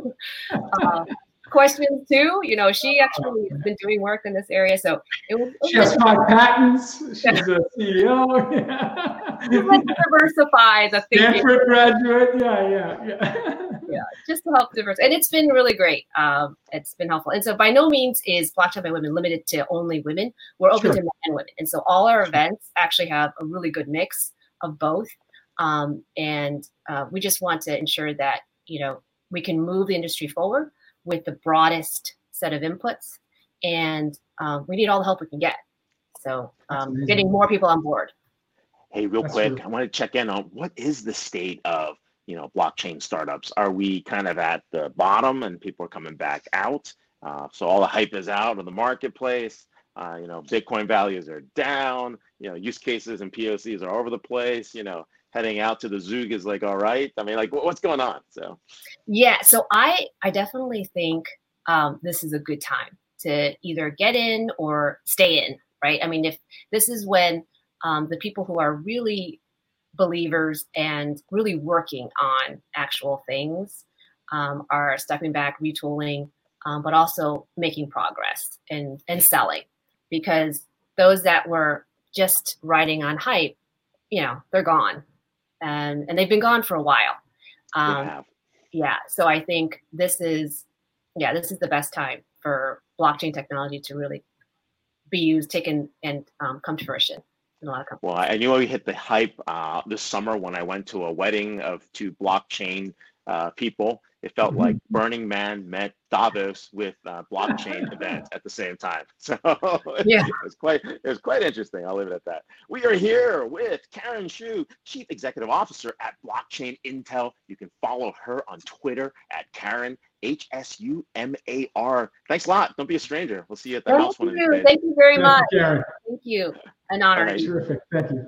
uh, questions too. You know, she actually has been doing work in this area, so it was. It she has five patents. She's a CEO. Yeah. like diversify the thinking. Stanford graduate. Yeah, yeah, yeah. yeah, just to help diversify, and it's been really great. Um, it's been helpful, and so by no means is Blockchain by Women limited to only women. We're open sure. to men and women, and so all our events actually have a really good mix of both. Um, and uh, we just want to ensure that you know we can move the industry forward with the broadest set of inputs, and um, we need all the help we can get. So, um, getting more people on board. Hey, real That's quick, true. I want to check in on what is the state of you know blockchain startups? Are we kind of at the bottom and people are coming back out? Uh, so all the hype is out of the marketplace. Uh, you know, Bitcoin values are down. You know, use cases and POCs are all over the place. You know, heading out to the Zug is like all right. I mean, like what's going on? So yeah, so I I definitely think um, this is a good time to either get in or stay in, right? I mean, if this is when um, the people who are really believers and really working on actual things um, are stepping back, retooling, um, but also making progress and and selling, because those that were just riding on hype, you know, they're gone and and they've been gone for a while. Um, yeah. So I think this is yeah, this is the best time for blockchain technology to really be used, taken, and um, come to fruition in a lot of companies. Well, I knew we hit the hype uh, this summer when I went to a wedding of two blockchain uh, people. It felt mm-hmm. like Burning Man met Davos with uh, blockchain event at the same time. So yeah, it was quite it was quite interesting. I'll leave it at that. We are here with Karen Hsu, Chief Executive Officer at Blockchain Intel. You can follow her on Twitter at Karen H S U M A R. Thanks a lot. Don't be a stranger. We'll see you at the Thank house you. one of these days. Thank you very Thank much. You, Karen. Thank you. An honor. Right. Terrific. Thank you.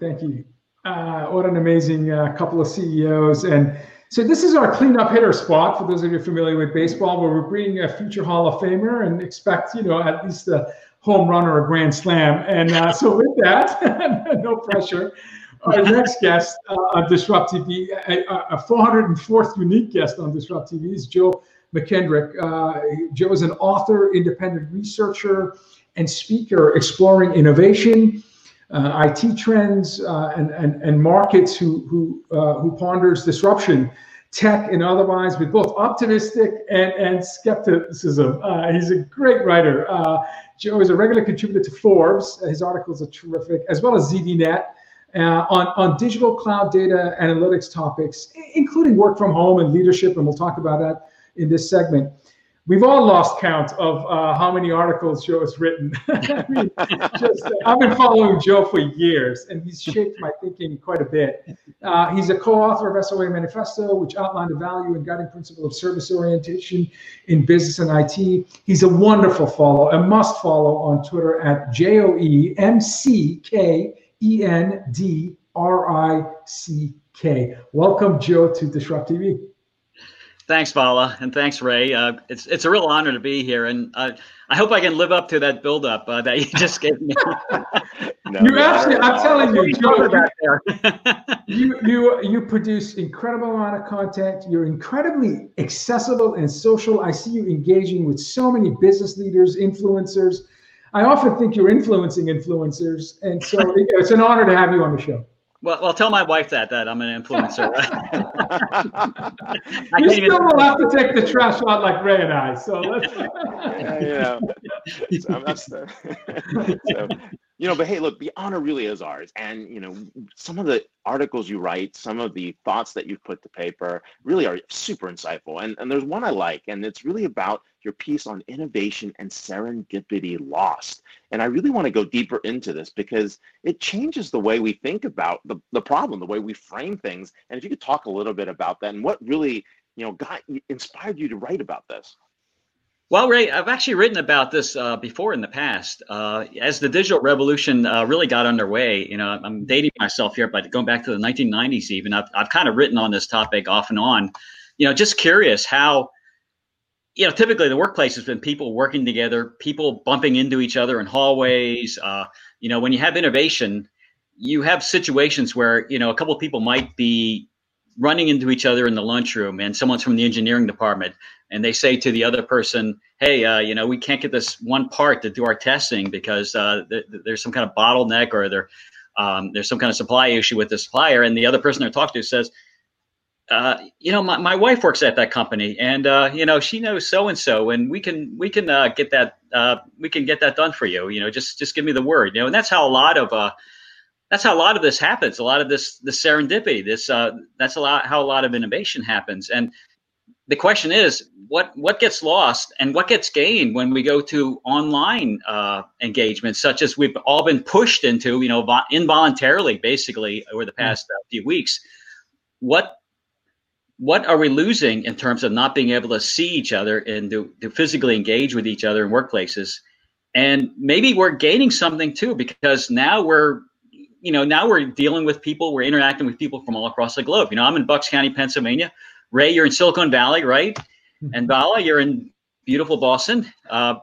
Thank you. Uh, what an amazing uh, couple of CEOs and so this is our cleanup hitter spot for those of you familiar with baseball, where we're bringing a future Hall of Famer and expect you know at least a home run or a grand slam. And uh, so with that, no pressure. Our next guest uh, on DisrupTV, a, a, 404th unique guest on DisrupTV is Joe McKendrick. Uh, Joe is an author, independent researcher, and speaker exploring innovation, uh, IT trends uh, and, and, and markets who, who, uh, who ponders disruption, tech and otherwise, with both optimistic and, and skepticism. Uh, he's a great writer. Uh, Joe is a regular contributor to Forbes. His articles are terrific, as well as ZDNet. Uh, on, on digital cloud data analytics topics, including work from home and leadership, and we'll talk about that in this segment we've all lost count of uh, how many articles Joe has written. Uh, I've been following Joe for years, and he's shaped my thinking quite a bit. Uh, he's a co-author of SOA Manifesto, which outlined the value and guiding principle of service orientation in business and IT. He's a wonderful follow, a must follow on Twitter at J O E M C K E N D R I C K. Welcome, Joe, to DisrupTV. Thanks, Vala, and thanks, Ray. Uh, it's it's a real honor to be here, and uh, I hope I can live up to that build-up uh, that you just gave me. no, you actually, I'm telling you, Joe, you, you you produce incredible amount of content. You're incredibly accessible and social. I see you engaging with so many business leaders, influencers. I often think you're influencing influencers, and so it's an honor to have you on the show. Well, well, tell my wife that that I'm an influencer. you still will have to take the trash out like Ray and I. So let's. yeah, yeah. So, so, you know, but hey, look, the honor really is ours. And, you know, some of the articles you write, some of the thoughts that you've put to paper really are super insightful. And, and there's one I like, and it's really about your piece on innovation and serendipity lost. And I really want to go deeper into this because it changes the way we think about the, the problem, the way we frame things. And if you could talk a little bit about that and what really, you know, got inspired you to write about this. Well, Ray, I've actually written about this uh, before in the past. Uh, as the digital revolution uh, really got underway, you know, I'm dating myself here, but going back to the 1990s, even I've, I've kind of written on this topic off and on. You know, just curious how, you know, typically the workplace has been people working together, people bumping into each other in hallways. Uh, you know, when you have innovation, you have situations where you know a couple of people might be running into each other in the lunchroom and someone's from the engineering department and they say to the other person hey uh, you know we can't get this one part to do our testing because uh, th- there's some kind of bottleneck or there, um, there's some kind of supply issue with the supplier and the other person they're talking to says uh, you know my, my wife works at that company and uh, you know she knows so and so and we can we can uh, get that uh, we can get that done for you you know just just give me the word you know and that's how a lot of that's how a lot of this happens. A lot of this, the serendipity. This, uh, that's a lot how a lot of innovation happens. And the question is, what what gets lost and what gets gained when we go to online uh, engagements, such as we've all been pushed into, you know, involuntarily, basically over the past uh, few weeks. What what are we losing in terms of not being able to see each other and to, to physically engage with each other in workplaces? And maybe we're gaining something too because now we're you know, now we're dealing with people, we're interacting with people from all across the globe. You know, I'm in Bucks County, Pennsylvania. Ray, you're in Silicon Valley, right? Mm-hmm. And Vala, you're in beautiful Boston. Uh,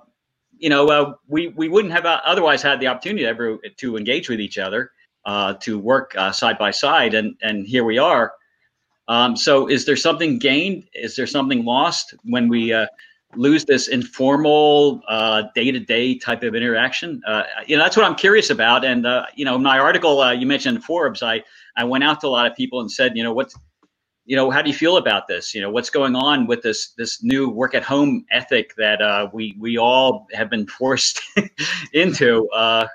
you know, uh, we we wouldn't have uh, otherwise had the opportunity to ever to engage with each other, uh, to work uh, side by side, and and here we are. Um, so, is there something gained? Is there something lost when we uh, lose this informal day to day type of interaction? Uh, you know, that's what I'm curious about. And uh, you know, my article uh, you mentioned Forbes, I I went out to a lot of people and said, you know, what's you know, how do you feel about this? You know, what's going on with this this new work at home ethic that uh, we we all have been forced into? Uh,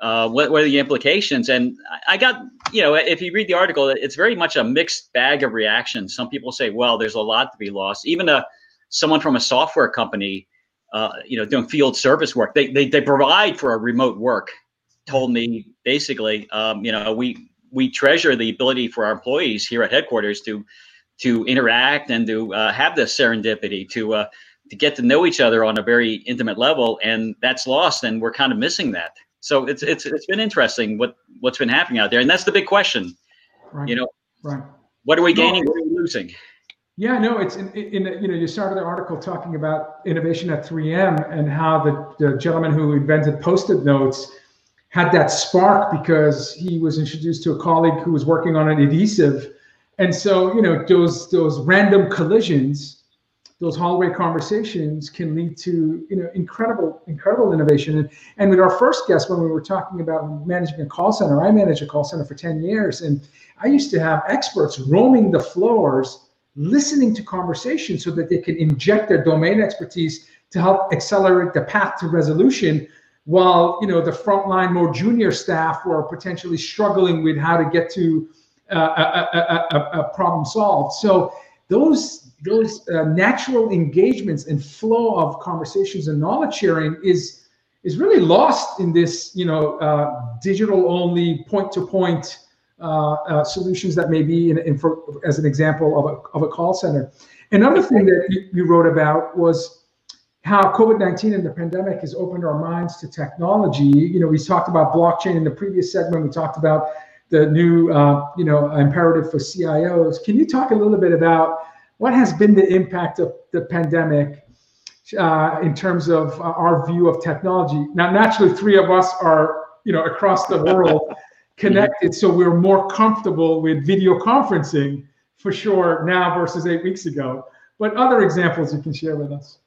uh, what, what are the implications? And I got, you know, if you read the article, it's very much a mixed bag of reactions. Some people say, well, there's a lot to be lost. Even a someone from a software company, uh, you know, doing field service work, they, they, they provide for a remote work. Told me basically, um, you know, we we treasure the ability for our employees here at headquarters to to interact and to uh, have this serendipity to uh, to get to know each other on a very intimate level, and that's lost, and we're kind of missing that. So it's it's it's been interesting what what's been happening out there, and that's the big question. Right. You know, right? What are we gaining? No, what are we losing? Yeah, no, it's in, in, you know you started the article talking about innovation at 3M and how the, the gentleman who invented post-it notes had that spark because he was introduced to a colleague who was working on an adhesive, and so you know those those random collisions those hallway conversations can lead to you know incredible incredible innovation. And, and with our first guest when we were talking about managing a call center i managed a call center for 10 years. And i used to have experts roaming the floors listening to conversations so that they can inject their domain expertise to help accelerate the path to resolution while you know the frontline more junior staff were potentially struggling with how to get to uh, a, a, a, a problem solved. So those those uh, natural engagements and flow of conversations and knowledge sharing is is really lost in this you know uh, digital only point to point solutions that may be in, in for, as an example of a, of a call center. Another thing that you, you wrote about was how covid-19 and the pandemic has opened our minds to technology. You know we talked about blockchain in the previous segment. We talked about the new uh, you know imperative for cios can you talk a little bit about what has been the impact of the pandemic uh, in terms of uh, our view of technology? Now, naturally, three of us are, you know, across the world connected, so we're more comfortable with video conferencing for sure now versus eight weeks ago. But other examples you can share with us.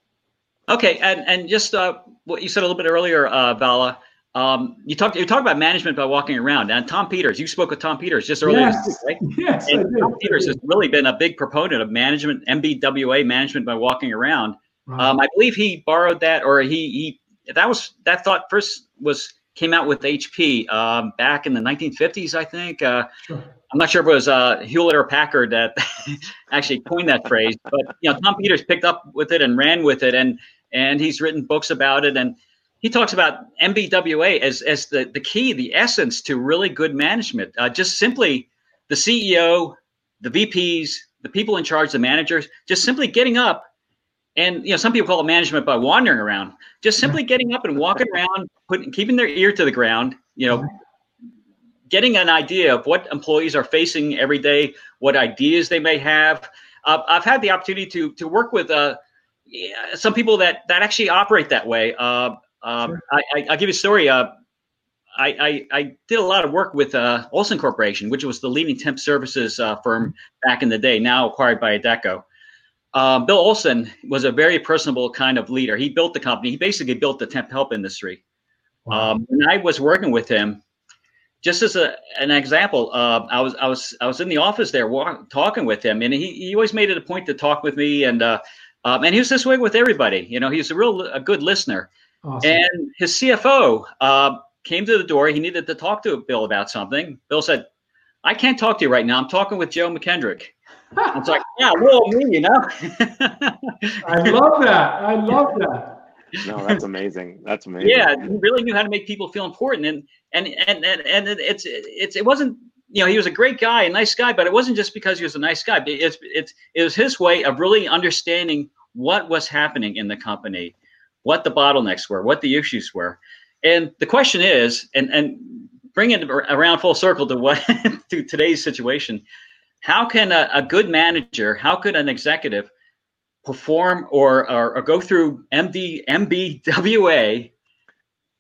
Okay, and and just uh, what you said a little bit earlier, uh, Vala. Um, you talked you talked about management by walking around, and Tom Peters. You spoke with Tom Peters just earlier, yes. right? Yes, and Tom Peters has really been a big proponent of management, MBWA management by walking around. Right. Um, I believe he borrowed that, or he he that was that thought first was came out with HP um, back in the 1950s, I think. Uh, sure. I'm not sure if it was uh, Hewlett or Packard that actually coined that phrase, but you know, Tom Peters picked up with it and ran with it, and and he's written books about it, and he talks about MBWA as, as the, the key, the essence to really good management. Uh, just simply the CEO, the VPs, the people in charge, the managers, just simply getting up and you know some people call it management by wandering around. Just simply getting up and walking around, putting keeping their ear to the ground. You know, getting an idea of what employees are facing every day, what ideas they may have. Uh, I've had the opportunity to to work with uh, some people that that actually operate that way. Uh, um. I, will give you a story. Uh, I, I, I, did a lot of work with uh, Olsten Corporation, which was the leading temp services uh, firm back in the day, now acquired by Adecco. Um, Bill Olsten was a very personable kind of leader. He built the company. He basically built the temp help industry. Wow. Um, when I was working with him, just as a, an example, uh, I was I was I was in the office there walk, talking with him, and he, he always made it a point to talk with me, and uh, um, and he was this way with everybody. You know, he's a real a good listener. Awesome. And his CFO uh, came to the door. He needed to talk to Bill about something. Bill said, I can't talk to you right now. I'm talking with Joe McKendrick. it's like, yeah, well, me, you know. I love that. I love that. No, that's amazing. That's amazing. Yeah, he really knew how to make people feel important, and and and and, and it's it's it wasn't you know he was a great guy, a nice guy, but it wasn't just because he was a nice guy. It's it's it was his way of really understanding what was happening in the company what the bottlenecks were, what the issues were. And the question is, and, and bring it around full circle to what to today's situation, how can a, a, good manager, how could an executive perform or, or, or go through MD, MBWA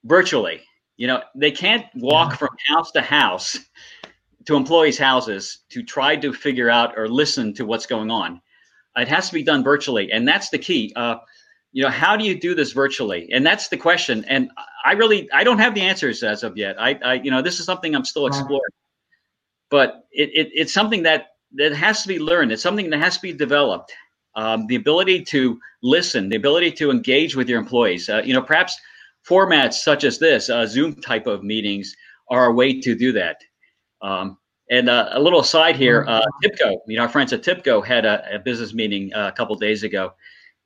virtually? You know, they can't walk from house to house to employees' houses to try to figure out or listen to what's going on. It has to be done virtually, and that's the key. Uh, you know how do you do this virtually and that's the question and i really i don't have the answers as of yet i, I you know this is something i'm still exploring but it, it, it's something that that has to be learned. It's something that has to be developed. Um, the ability to listen, the ability to engage with your employees. Uh, you know, perhaps formats such as this, uh, Zoom type of meetings, are a way to do that. Um, and uh, a little aside here, uh, TIBCO, you know, our friends at TIBCO had a, a business meeting uh, a couple days ago,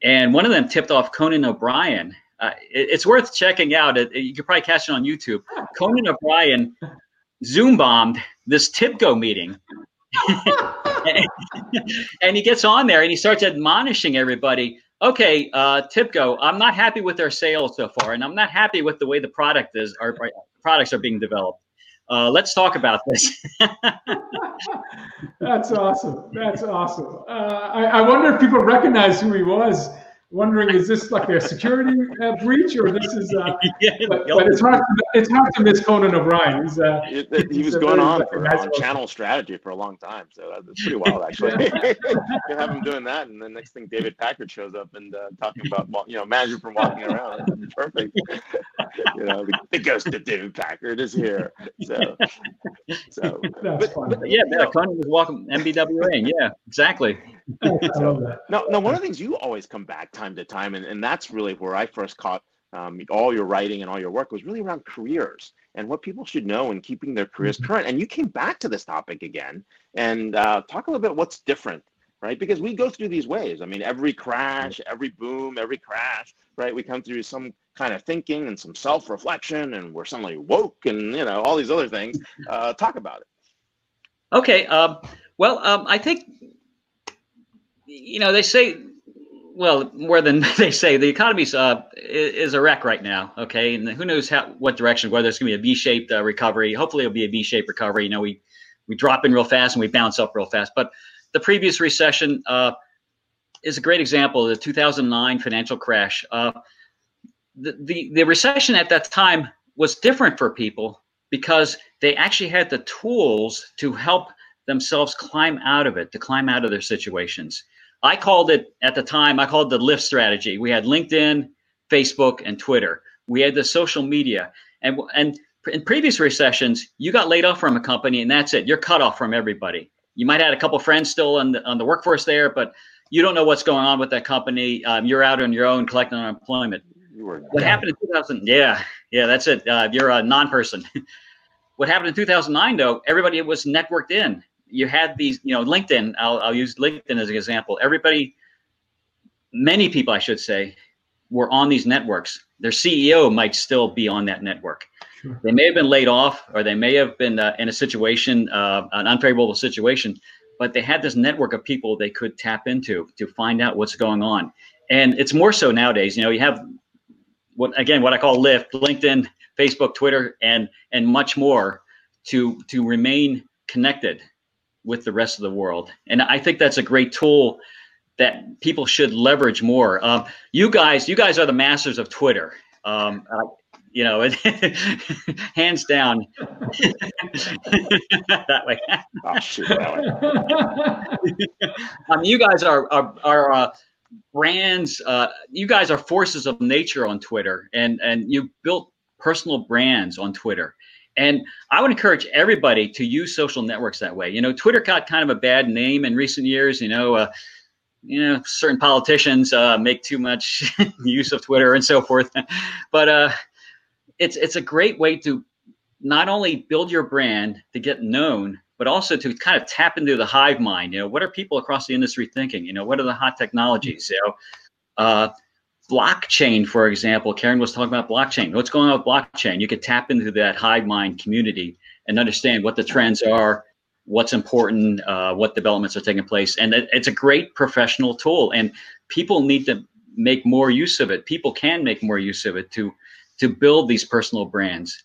and one of them tipped off Conan O'Brien. Uh, it, it's worth checking out. It, you could probably catch it on YouTube. Conan O'Brien Zoom bombed this TIBCO meeting. and he gets on there and he starts admonishing everybody okay, uh, TIBCO, I'm not happy with their sales so far, and I'm not happy with the way the product is, our products are being developed. Uh, let's talk about this. That's awesome. That's awesome. Uh, I, I, wonder if people recognize who he was wondering is this like a security uh, breach or this is uh, yeah, but, but, it's hard to, it's hard to miss Conan O'Brien. He's uh, he, he was going on for on channel strategy for a long time so that's pretty wild actually. You have him doing that and the next thing David Packard shows up and uh, talking about you know manager from walking around. Perfect. You know the, the, ghost of David Packard is here so so but, but, yeah, yeah. Conan was walking MBWA yeah exactly. So, now, now one of the things you always come back time to time. And, and that's really where I first caught um, all your writing and all your work was really around careers and what people should know in keeping their careers mm-hmm. current. And you came back to this topic again and uh, talk a little bit what's different, right? Because we go through these waves. I mean, every crash, every boom, every crash, right? We come through some kind of thinking and some self-reflection, and we're suddenly woke, and you know all these other things. Uh, talk about it. Okay. Um, well, um, I think you know they say well, more than they say, the economy uh, is a wreck right now. Okay, and who knows how what direction? Whether it's going to be a V-shaped uh, recovery. Hopefully, it'll be a V-shaped recovery. You know, we we drop in real fast and we bounce up real fast. But the previous recession uh, is a great example. The 2009 financial crash. Uh, the, the the recession at that time was different for people because they actually had the tools to help themselves climb out of it, to climb out of their situations. I called it at the time, I called it the lift strategy. We had LinkedIn, Facebook, and Twitter. We had the social media. And, and in previous recessions, you got laid off from a company and that's it. You're cut off from everybody. You might have had a couple friends still on the, on the workforce there, but you don't know what's going on with that company. Um, you're out on your own collecting unemployment. What happened in 2000? Yeah, yeah, that's it. Uh, you're a non-person. what happened in 2009, though, everybody was networked in you had these, you know, LinkedIn. I'll, I'll use LinkedIn as an example. Everybody, many people, I should say, were on these networks. Their CEO might still be on that network. Sure. They may have been laid off, or they may have been uh, in a situation, uh, an unfavorable situation, but they had this network of people they could tap into to find out what's going on. And it's more so nowadays. You know, you have what again, what I call Lift, LinkedIn, Facebook, Twitter, and and much more to to remain connected with the rest of the world. And I think that's a great tool that people should leverage more. Um, you guys, you guys are the masters of Twitter. Um, uh, you know, hands down. that way. oh, shoot, that way. um, you guys are are, are uh, brands. Uh, you guys are forces of nature on Twitter, and and you built personal brands on Twitter. And I would encourage everybody to use social networks that way. You know, Twitter got kind of a bad name in recent years. You know, uh, you know, certain politicians uh, make too much use of Twitter and so forth. but uh, it's it's a great way to not only build your brand to get known, but also to kind of tap into the hive mind. You know, what are people across the industry thinking? You know, what are the hot technologies? You know, uh, blockchain, for example, Karen was talking about blockchain. What's going on with blockchain? You could tap into that hive mind community and understand what the trends are, what's important, uh, what developments are taking place. And it, it's a great professional tool. And people need to make more use of it. People can make more use of it to to build these personal brands.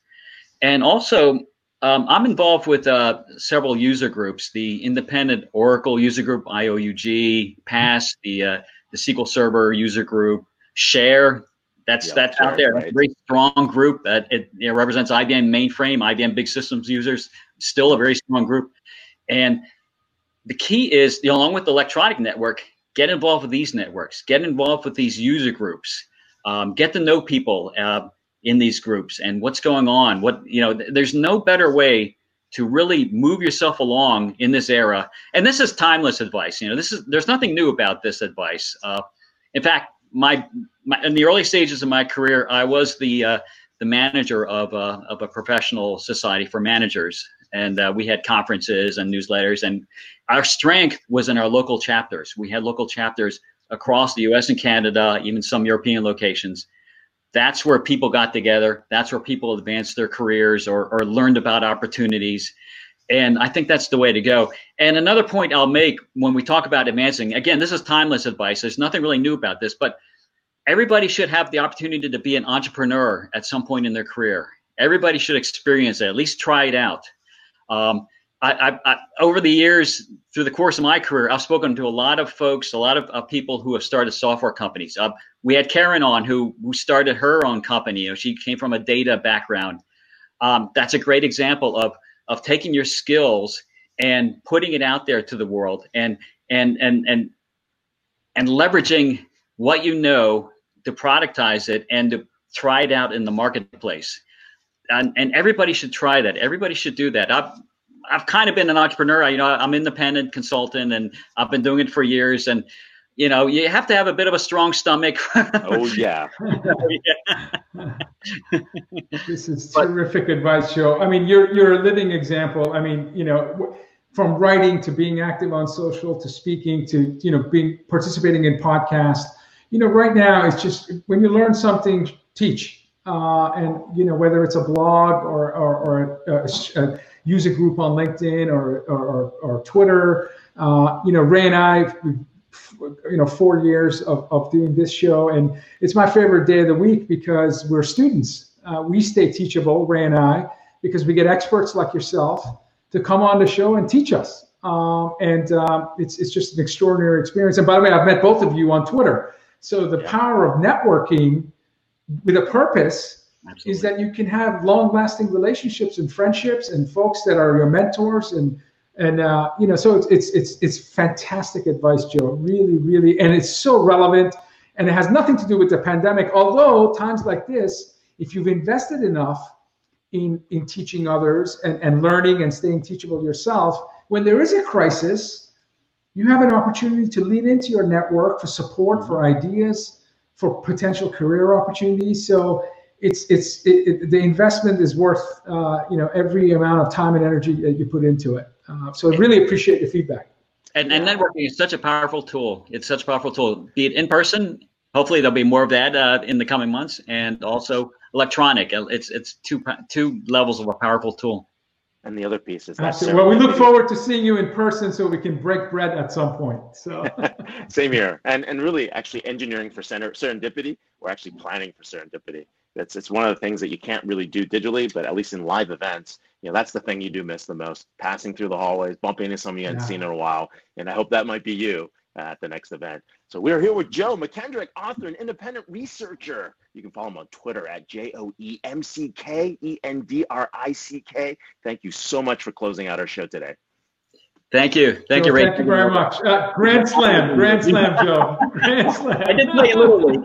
And also, um, I'm involved with uh, several user groups: the Independent Oracle User Group (IOUG), PASS, the uh, the SQL Server User Group, share that's yeah, that's out there. Right. That's a very strong group that it, it, represents IBM mainframe, IBM big systems users. Still a very strong group, and the key is you know, along with the electronic network, get involved with these networks, get involved with these user groups, um, get to know people uh, in these groups and what's going on. What you know, th- there's no better way to really move yourself along in this era. And this is timeless advice. You know, this is there's nothing new about this advice. Uh, in fact, my, my, in the early stages of my career, I was the uh, the manager of a, of a professional society for managers, and uh, we had conferences and newsletters. And our strength was in our local chapters. We had local chapters across the U.S. and Canada, even some European locations that's where people got together. That's where people advanced their careers or, or learned about opportunities. And I think that's the way to go. And another point I'll make when we talk about advancing, again, this is timeless advice. There's nothing really new about this, but everybody should have the opportunity to be an entrepreneur at some point in their career. Everybody should experience it, at least try it out. Um, I, I, I, over the years, through the course of my career, I've spoken to a lot of folks, a lot of people who have started software companies. Uh, we had Karen on who who started her own company. You know, she came from a data background. Um, that's a great example of of taking your skills and putting it out there to the world and and and and and leveraging what you know to productize it and to try it out in the marketplace. And, and everybody should try that. Everybody should do that. I've I've kind of been an entrepreneur. You know, I'm independent consultant, and I've been doing it for years. And you know, you have to have a bit of a strong stomach. oh yeah. this is but, terrific advice, Joe. I mean, you're you're a living example. I mean, you know, from writing to being active on social to speaking to you know being participating in podcasts. You know, right now it's just when you learn something, teach. Uh, and you know whether it's a blog or or, or a, a, a user group on LinkedIn or or, or Twitter. Uh, you know, Ray and I, you know, four years of, of doing this show, and it's my favorite day of the week because we're students. Uh, we stay teachable, Ray and I, because we get experts like yourself to come on the show and teach us. Um, and uh, it's it's just an extraordinary experience. And by the way, I've met both of you on Twitter. So the power of networking with a purpose Absolutely. is that you can have long lasting relationships and friendships and folks that are your mentors and and uh, you know so it's, it's it's it's fantastic advice joe. Really really and it's so relevant and it has nothing to do with the pandemic. Although times like this if you've invested enough in in teaching others and, and learning and staying teachable yourself when there is a crisis you have an opportunity to lean into your network for support for ideas for potential career opportunities. So it's it's it, it, the investment is worth uh, you know every amount of time and energy that you put into it. Uh, so I really appreciate your feedback. And, and networking is such a powerful tool. It's such a powerful tool. Be it in person, hopefully there'll be more of that uh, in the coming months, and also electronic. It's it's two two levels of a powerful tool. And the other piece is that. Well, we look forward to seeing you in person so we can break bread at some point. So same here, and and really actually engineering for serendipity. We're actually planning for serendipity. It's it's one of the things that you can't really do digitally, but at least in live events, you know, that's the thing you do miss the most. Passing through the hallways, bumping into someone you hadn't yeah. seen in a while, and I hope that might be you at the next event. So we're here with Joe McKendrick, author and independent researcher. You can follow him on Twitter at J O E M C K E N D R I C K. Thank you so much for closing out our show today. Thank you. Thank Joe, you, Ray. Thank you very much. Uh, Grand Slam. Grand Slam, Joe. Grand Slam. I did play a little league.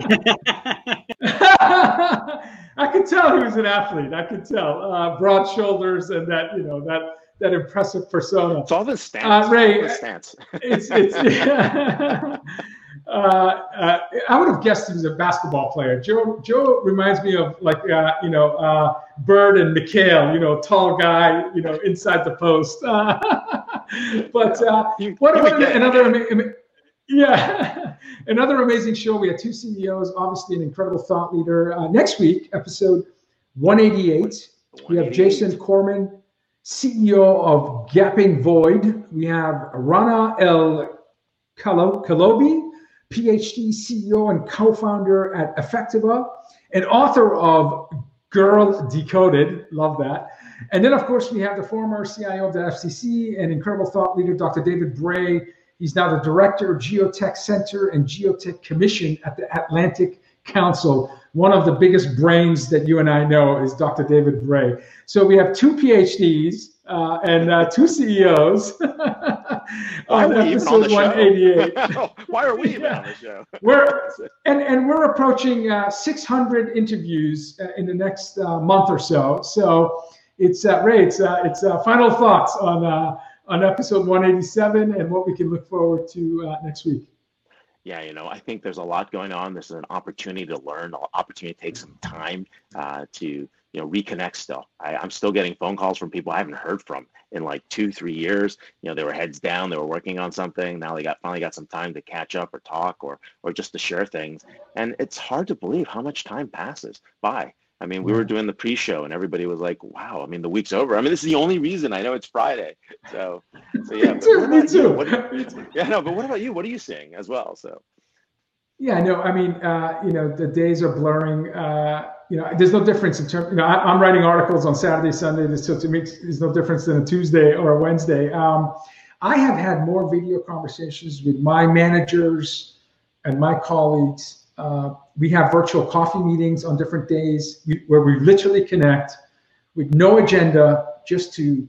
I could tell he was an athlete. I could tell. Uh, broad shoulders and that, you know, that that impressive persona. It's all the stance. Uh, Ray, the stance. it's it's. uh, uh, I would have guessed he was a basketball player. Joe Joe reminds me of like uh, you know uh, Bird and McHale, you know, tall guy, you know, inside the post. but uh, what, what another yeah, another amazing show. We had two CEOs, obviously an incredible thought leader. Uh, next week, episode 188, we have Jason Korman, CEO of Gapingvoid. We have Rana el Kaliouby, PhD CEO and co-founder at Affectiva, and author of Girl Decoded. Love that. And then, of course, we have the former CIO of the FCC and incredible thought leader, Dr. David Bray. He's now the director of Geotech Center and Geotech Commission at the Atlantic Council. One of the biggest brains that you and I know is Dr. David Bray. So we have two PhDs uh, and uh, two CEOs on episode 188. Why are we even yeah. on the show? we're and and we're approaching uh, 600 interviews uh, in the next uh, month or so. So it's uh, Ray. It's uh, it's uh, final thoughts on uh, on episode 187 and what we can look forward to uh, next week. Yeah, you know, I think there's a lot going on. This is an opportunity to learn, an opportunity to take some time uh, to, you know, reconnect still. I, I'm still getting phone calls from people I haven't heard from in like two, three years. You know, they were heads down, they were working on something. Now they got finally got some time to catch up or talk or or just to share things. And it's hard to believe how much time passes by. I mean, we were doing the pre-show, and everybody was like, "Wow!" I mean, the week's over. I mean, this is the only reason I know it's Friday. So, so yeah. me too. Me too. What, yeah, no, but what about you? What are you seeing as well? So. Yeah, no, I mean, uh, you know, the days are blurring. Uh, you know, there's no difference in terms. You know, I, am writing articles on Saturday, Sunday, so to me, there's no difference than a Tuesday or a Wednesday. Um, I have had more video conversations with my managers and my colleagues uh, we have virtual coffee meetings on different days where we literally connect with no agenda, just to,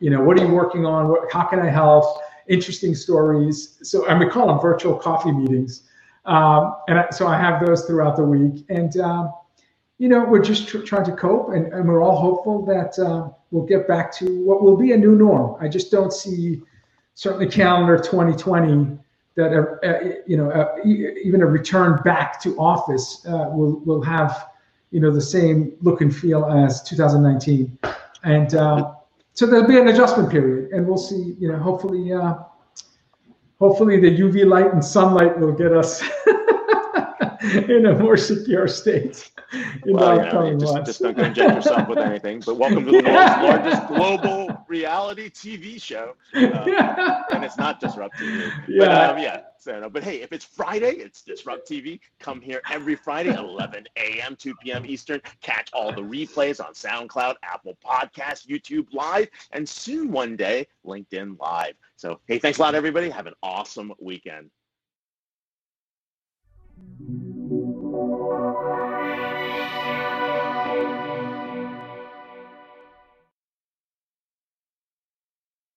you know, what are you working on? What, how can I help? Interesting stories. So, and we call them virtual coffee meetings. Um, and I, so I have those throughout the week. And, um, you know, we're just tr- trying to cope and, and, we're all hopeful that uh, we'll get back to what will be a new norm. I just don't see, certainly calendar 2020 that uh, uh, you know uh, even a return back to office uh, will will have you know the same look and feel as 2019, and um, so there'll be an adjustment period, and we'll see. You know, hopefully, uh, hopefully the UV light and sunlight will get us in a more secure state. well, you know, just, just, don't go inject yourself with anything. But welcome to the yeah. world's largest global reality TV show, uh, yeah. and it's not DisrupTV. Yeah, but, um, yeah. So, no, but hey, if it's Friday, it's DisrupTV. Come here every Friday, 11 a.m., 2 p.m. Eastern. Catch all the replays on SoundCloud, Apple Podcasts, YouTube Live, and soon one day LinkedIn Live. So, hey, thanks a lot, everybody. Have an awesome weekend.